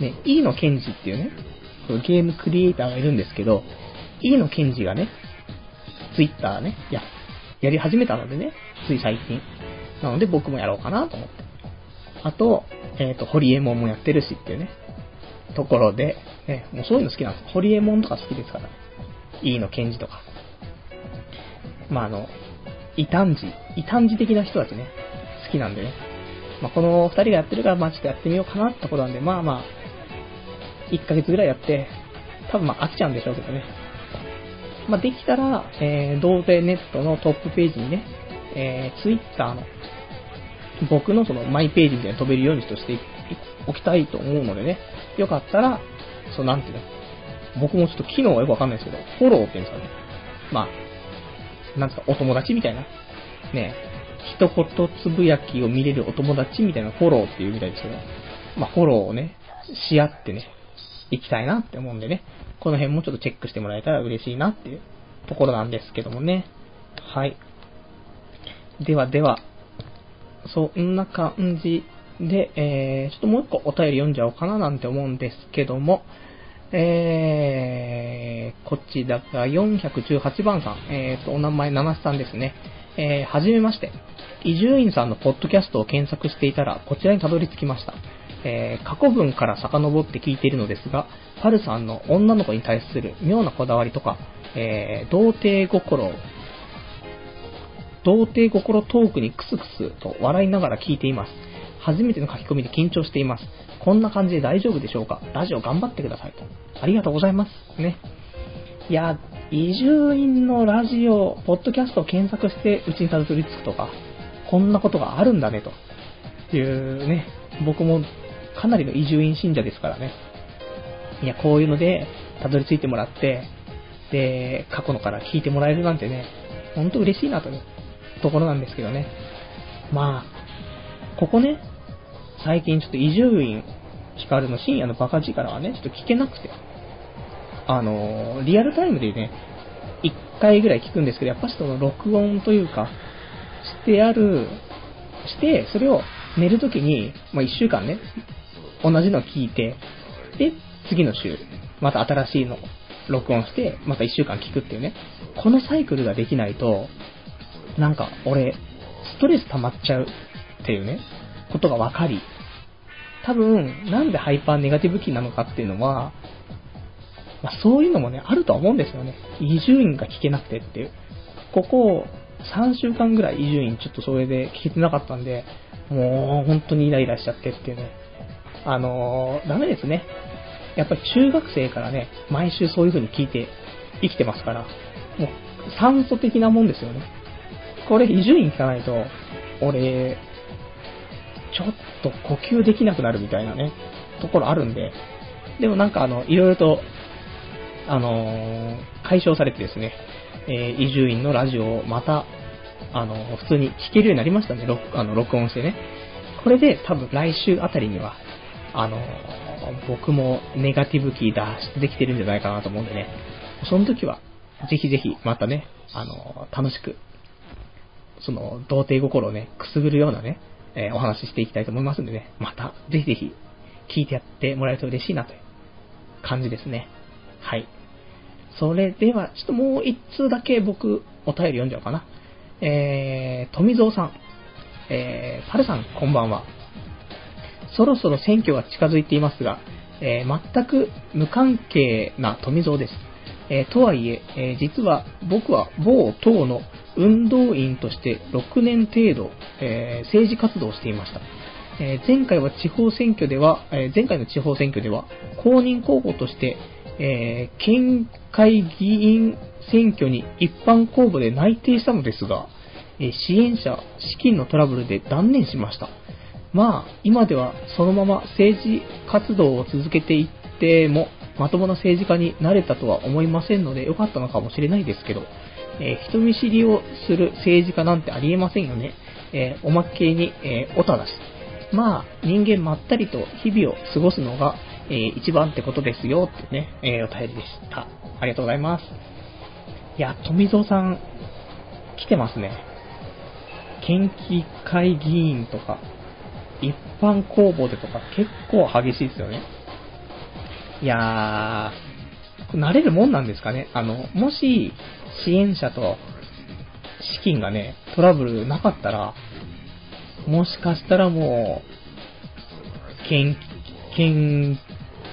ね、飯野健二っていうね、ゲームクリエイターがいるんですけど、飯野健二がね、ツイッターね、いや、やり始めたのでね、つい最近。なので僕もやろうかなと思って。あと、えっ、ー、と、ホリエモンもやってるしっていうね、ところで、ね、もうそういうの好きなんです。ホリエモンとか好きですから。飯野健二とか。まあ、あの、異端児、異端児的な人たちね、好きなんでね。まあ、この二人がやってるから、まあちょっとやってみようかなってことなんで、まあまあ、1ヶ月ぐらいやって、多分まあ飽きちゃうんでしょうけどね。まあできたら、えー、童貞ネットのトップページにね、えー、ツイッターの、僕のそのマイページみたいに飛べるようにとしておきたいと思うのでね、よかったら、そうなんていうの、僕もちょっと機能はよくわかんないですけど、フォローっていうんですかね。まあ、なんですか、お友達みたいな。ね、一言つぶやきを見れるお友達みたいなフォローっていうみたいですけど、まあ、フォローをね、し合ってね、行きたいなって思うんでね、この辺もちょっとチェックしてもらえたら嬉しいなっていうところなんですけどもね。はい。ではでは、そんな感じで、えー、ちょっともう一個お便り読んじゃおうかななんて思うんですけども、えー、こちらが418番さん、えーと、お名前、七瀬さんですね。えー、はじめまして。伊集院さんのポッドキャストを検索していたら、こちらにたどり着きました。えー、過去文から遡って聞いているのですが、パルさんの女の子に対する妙なこだわりとか、えー、童貞心、童貞心トークにクスクスと笑いながら聞いています。初めての書き込みで緊張しています。こんな感じで大丈夫でしょうか？ラジオ頑張ってくださいと。ありがとうございます。ね。いや、移住院のラジオ、ポッドキャストを検索してうちにたどり着くとか、こんなことがあるんだね、というね、僕もかなりの移住院信者ですからね。いや、こういうので、たどり着いてもらって、で、過去のから聞いてもらえるなんてね、ほんと嬉しいなというところなんですけどね。まあ、ここね、最近ちょっと移住院ヒカルの深夜のバカ力はね、ちょっと聞けなくて、あの、リアルタイムでね、1回ぐらい聞くんですけど、やっぱその録音というか、してある、して、それを寝るときに、まあ、1週間ね、同じの聞いて、で、次の週、また新しいの録音して、また1週間聞くっていうね、このサイクルができないと、なんか俺、ストレス溜まっちゃうっていうね、ことが分かり、多分、なんでハイパーネガティブ期なのかっていうのは、まあ、そういうのもね、あるとは思うんですよね。移住院が聞けなくてっていう。ここ、3週間ぐらい移住院ちょっとそれで聞けてなかったんで、もう本当にイライラしちゃってっていうね。あのー、ダメですね。やっぱり中学生からね、毎週そういう風に聞いて生きてますから、もう酸素的なもんですよね。これ移住院聞かないと、俺、ちょっと呼吸できなくなるみたいなね、ところあるんで、でもなんかあの、いろいろと、あのー、解消されてですね、えー、移住院のラジオをまた、あのー、普通に聞けるようになりましたね、録あの録音してね。これで多分来週あたりには、あの僕もネガティブキー脱出できてるんじゃないかなと思うんでね、その時は、ぜひぜひまたね、あの楽しく、その、童貞心をね、くすぐるようなね、えー、お話ししていきたいと思いますんでね、また、ぜひぜひ、聞いてやってもらえると嬉しいなという感じですね。はい。それでは、ちょっともう一通だけ僕、お便り読んじゃおうかな。えー、富蔵さん。えー、パルさん、こんばんは。そろそろ選挙が近づいていますが、えー、全く無関係な富蔵です。えー、とはいええー、実は僕は某党の運動員として6年程度、え政治活動をしていました。え前回は地方選挙では、え前回の地方選挙では公認候補として、え県会議員選挙に一般公募で内定したのですが、え支援者、資金のトラブルで断念しました。まあ、今ではそのまま政治活動を続けていっても、まともな政治家になれたとは思いませんので、良かったのかもしれないですけど、えー、人見知りをする政治家なんてありえませんよね。えー、おまけに、えー、おただし。まあ、人間まったりと日々を過ごすのが、えー、一番ってことですよってね、えー、お便りでした。ありがとうございます。いや、富蔵さん、来てますね。県議会議員とか、一般公募でとか結構激しいですよね。いやー、慣れるもんなんですかね。あの、もし、支援者と資金がね、トラブルなかったら、もしかしたらもう、県、県、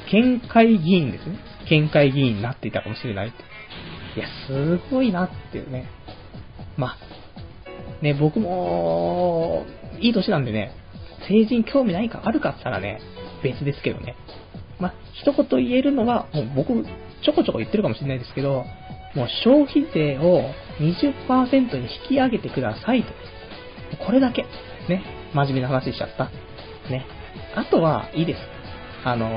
県会議員ですね。県会議員になっていたかもしれない。いや、すごいなっていうね。まあ、ね、僕も、いい年なんでね、政治に興味ないかあるかって言ったらね、別ですけどね。まあ、一言言えるのは、もう僕、ちょこちょこ言ってるかもしれないですけど、もう消費税を20%に引き上げてくださいと。これだけ。ね。真面目な話しちゃった。ね。あとは、いいです。あの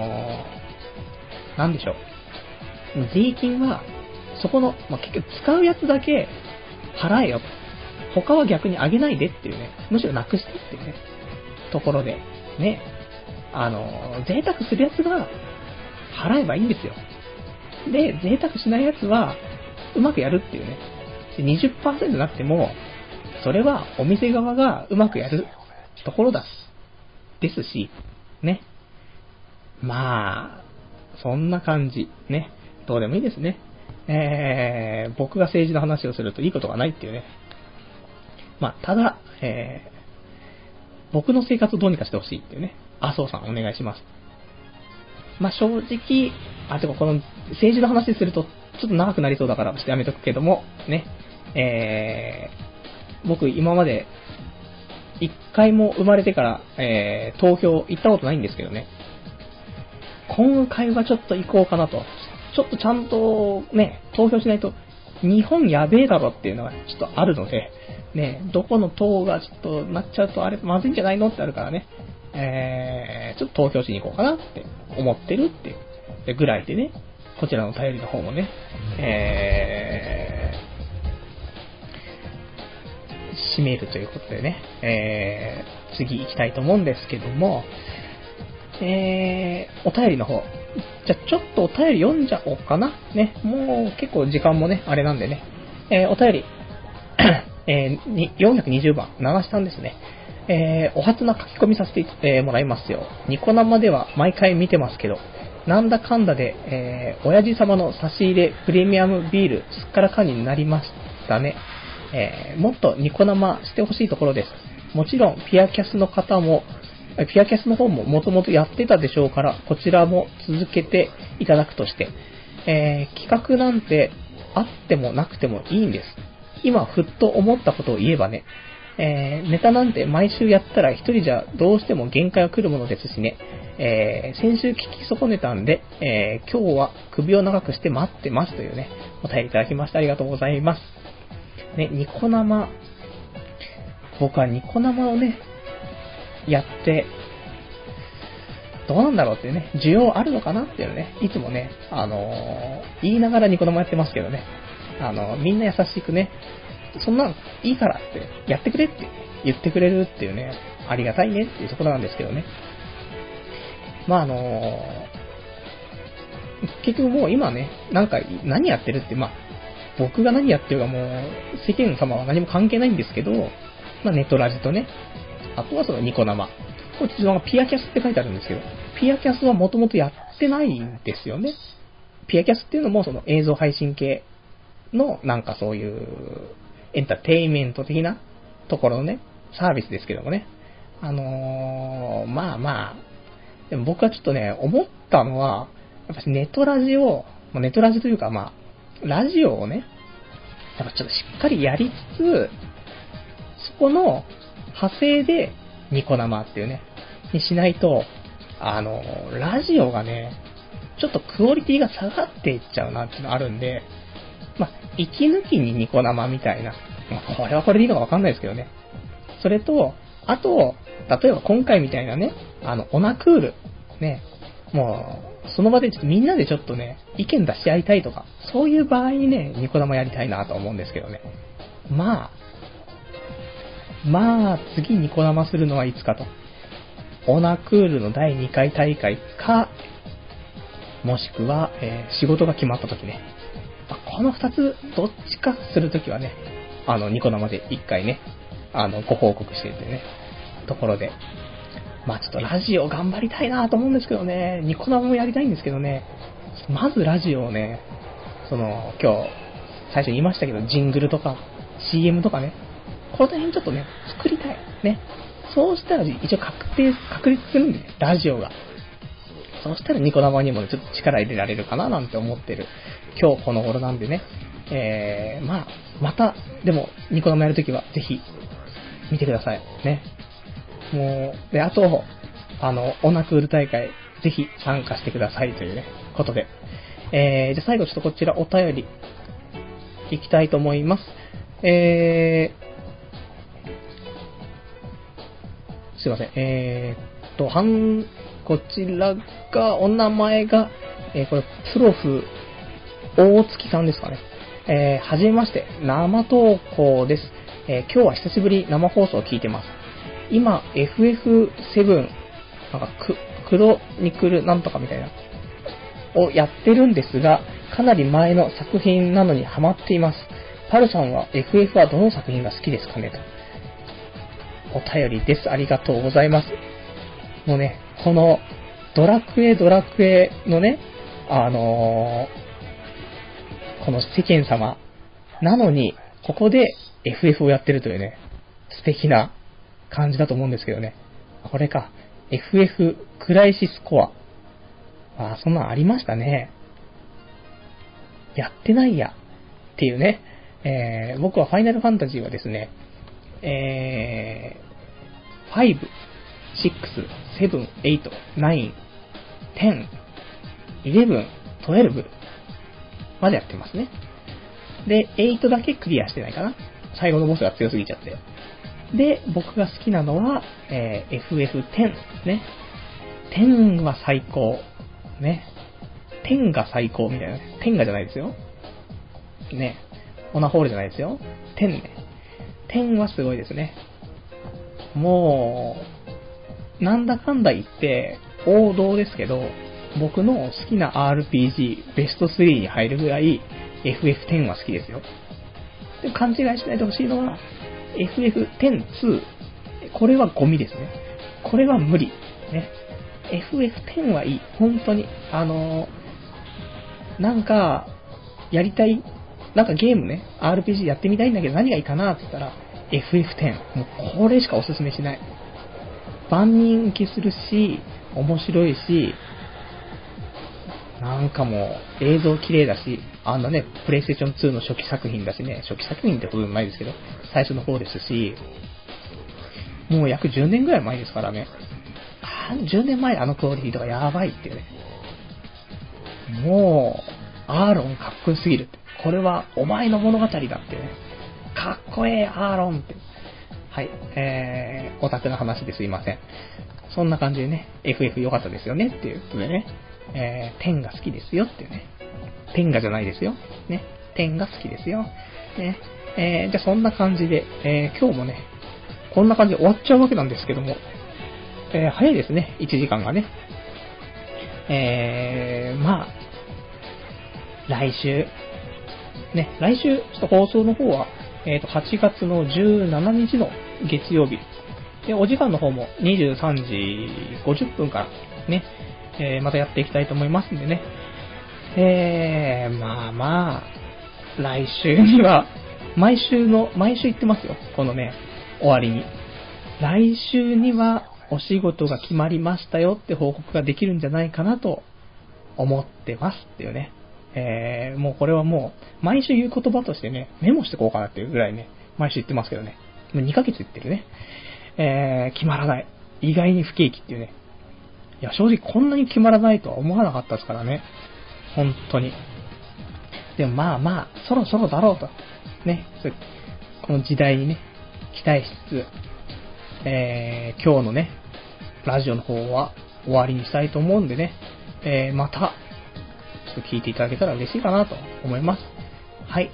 ー、なんでしょう。税金は、そこの、まあ、結局使うやつだけ払えよと。他は逆に上げないでっていうね。むしろなくしてっていうね。ところで、ね。あのー、贅沢するやつが払えばいいんですよ。で、贅沢しないやつは、うまくやるっていうね。20%なくても、それはお店側がうまくやるところだしですし、ね。まあ、そんな感じ。ね。どうでもいいですね。えー、僕が政治の話をするといいことがないっていうね。まあ、ただ、えー、僕の生活をどうにかしてほしいっていうね。麻生さんお願いします。まあ、正直、あ、てかこの政治の話するとちょっと長くなりそうだからちょっとやめとくけども、ね、えー、僕今まで一回も生まれてから、えー、投票行ったことないんですけどね、今回はちょっと行こうかなと。ちょっとちゃんとね、投票しないと、日本やべえだろっていうのがちょっとあるので、ね、どこの党がちょっとなっちゃうとあれまずいんじゃないのってあるからね、えー、ちょっと投票しに行こうかなって思ってるっていうぐらいでね、こちらの便りの方もね、えー、締めるということでね、えー、次行きたいと思うんですけども、えー、お便りの方。じゃ、ちょっとお便り読んじゃおうかな。ね、もう結構時間もね、あれなんでね。えー、お便り、えー、420番、流したんですね。えー、お初な書き込みさせて、えー、もらいますよ。ニコ生では毎回見てますけど、なんだかんだで、えー、親父様の差し入れプレミアムビールすっからかんになりましたね。えー、もっとニコ生してほしいところです。もちろん、ピアキャスの方も、ピアキャスの方ももともとやってたでしょうから、こちらも続けていただくとして、えー、企画なんてあってもなくてもいいんです。今、ふっと思ったことを言えばね、えー、ネタなんて毎週やったら一人じゃどうしても限界が来るものですしね、えー、先週聞き損ねたんで、えー、今日は首を長くして待ってますというね、お便りいただきましてありがとうございます。ね、ニコ生、僕はニコ生をね、やって、どうなんだろうっていうね、需要あるのかなっていうね、いつもね、あのー、言いながらニコ生やってますけどね、あのー、みんな優しくね、そんなんいいからって、やってくれって言ってくれるっていうね、ありがたいねっていうところなんですけどね。まああのー、結局もう今ね、なんか何やってるって、まあ、僕が何やってるかもう、世間様は何も関係ないんですけど、まあネットラジとね、あとはそのニコ生。こっちのピアキャスって書いてあるんですけど、ピアキャスはもともとやってないんですよね。ピアキャスっていうのもその映像配信系のなんかそういうエンターテイメント的なところのね、サービスですけどもね。あのー、まあまあ、でも僕はちょっとね、思ったのは、やっぱネトラジオ、ネットラジというかまあ、ラジオをね、やっぱちょっとしっかりやりつつ、そこの派生でニコ生っていうね、にしないと、あの、ラジオがね、ちょっとクオリティが下がっていっちゃうなっていうのあるんで、まあ、息抜きにニコ生みたいな。まあ、これはこれでいいのかわかんないですけどね。それと、あと、例えば今回みたいなね、あの、オナクール。ね、もう、その場でちょっとみんなでちょっとね、意見出し合いたいとか、そういう場合にね、ニコ生やりたいなと思うんですけどね。まあ、まあ、次ニコ生するのはいつかと。オナクールの第2回大会か、もしくは、えー仕事が決まった時ね。この2つ、どっちかするときはね、あの、ニコ生で1回ね、あの、ご報告しててね、ところで。まあちょっとラジオ頑張りたいなと思うんですけどね、ニコ生もやりたいんですけどね、まずラジオをね、その、今日、最初言いましたけど、ジングルとか、CM とかね、この辺ちょっとね、作りたい。ね。そうしたら一応確定、確立するんで、ラジオが。そうしたらニコ生にもねちょっと力入れられるかななんて思ってる今日この頃なんでね。えー、まあ、また、でも、ニコ生やるときはぜひ、見てください。ね。もう、で、あと、あの、オナクール大会、ぜひ参加してくださいというね、ことで。えー、じゃ最後ちょっとこちらお便り、いきたいと思います。えー、すいません。えーっと、はん、こちらが、お名前が、えーこれ、プロフ、大月さんですかね。えー、はじめまして、生投稿です。えー今日は久しぶり生放送を聞いてます。今、FF7、なんか、く、黒に来るなんとかみたいな、をやってるんですが、かなり前の作品なのにハマっています。パルさんは FF はどの作品が好きですかねと。お便りです。ありがとうございます。もうね、このドラクエドラクエのね、あのーこの世間様なのに、ここで FF をやってるというね、素敵な感じだと思うんですけどね。これか。FF クライシスコア。あー、そんなんありましたね。やってないや。っていうね。えー、僕はファイナルファンタジーはですね、えー、5、6、7、8、9、10、11、12までやってますね。で、8だけクリアしてないかな。最後のボスが強すぎちゃって。で、僕が好きなのは、えー FF10 ね。10は最高。ね。10が最高みたいなね。10がじゃないですよ。ね。オナホールじゃないですよ。10ね。10はすごいですね。もう、なんだかんだ言って、王道ですけど、僕の好きな RPG ベスト3に入るぐらい FF10 は好きですよ。でも勘違いしないでほしいのは、FF102、これはゴミですね。これは無理。ね。FF10 はいい。本当に。あのーなんか、やりたい、なんかゲームね、RPG やってみたいんだけど何がいいかなって言ったら、FF10。もうこれしかおすすめしない。万人受けするし、面白いし、なんかもう映像綺麗だし、あんなね、プレイステーション2の初期作品だしね、初期作品ってほどないですけど、最初の方ですし、もう約10年ぐらい前ですからね。10年前あのクオリティとかやばいっていうね。もう、アーロンかっこよすぎる。これはお前の物語だってね。かっこええアーロンって。はい。えー、オタクの話ですいません。そんな感じでね、FF 良かったですよねっていうことでね、えー、天が好きですよっていうね。天がじゃないですよ。ね。天が好きですよ。ね。えー、じゃあそんな感じで、えー、今日もね、こんな感じで終わっちゃうわけなんですけども、えー、早いですね、1時間がね。えー、まあ、来週、ね、来週、ちょっと放送の方は、えっ、と、8月の17日の月曜日。で、お時間の方も23時50分からね、えーまたやっていきたいと思いますんでね。えー、まあまあ、来週には、毎週の、毎週言ってますよ。このね、終わりに。来週にはお仕事が決まりましたよって報告ができるんじゃないかなと思ってますっていうね。えー、もうこれはもう、毎週言う言葉としてね、メモしてこうかなっていうぐらいね、毎週言ってますけどね。もう2ヶ月言ってるね。えー、決まらない。意外に不景気っていうね。いや、正直こんなに決まらないとは思わなかったですからね。本当に。でもまあまあ、そろそろだろうと。ね。この時代にね、期待しつつ、えー、今日のね、ラジオの方は終わりにしたいと思うんでね、えー、また、ちょっと聞いていただけたら嬉しいかなと思います。はい。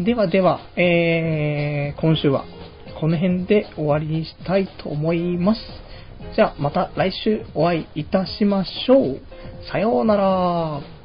ではでは、えー、今週はこの辺で終わりにしたいと思います。じゃあまた来週お会いいたしましょう。さようなら。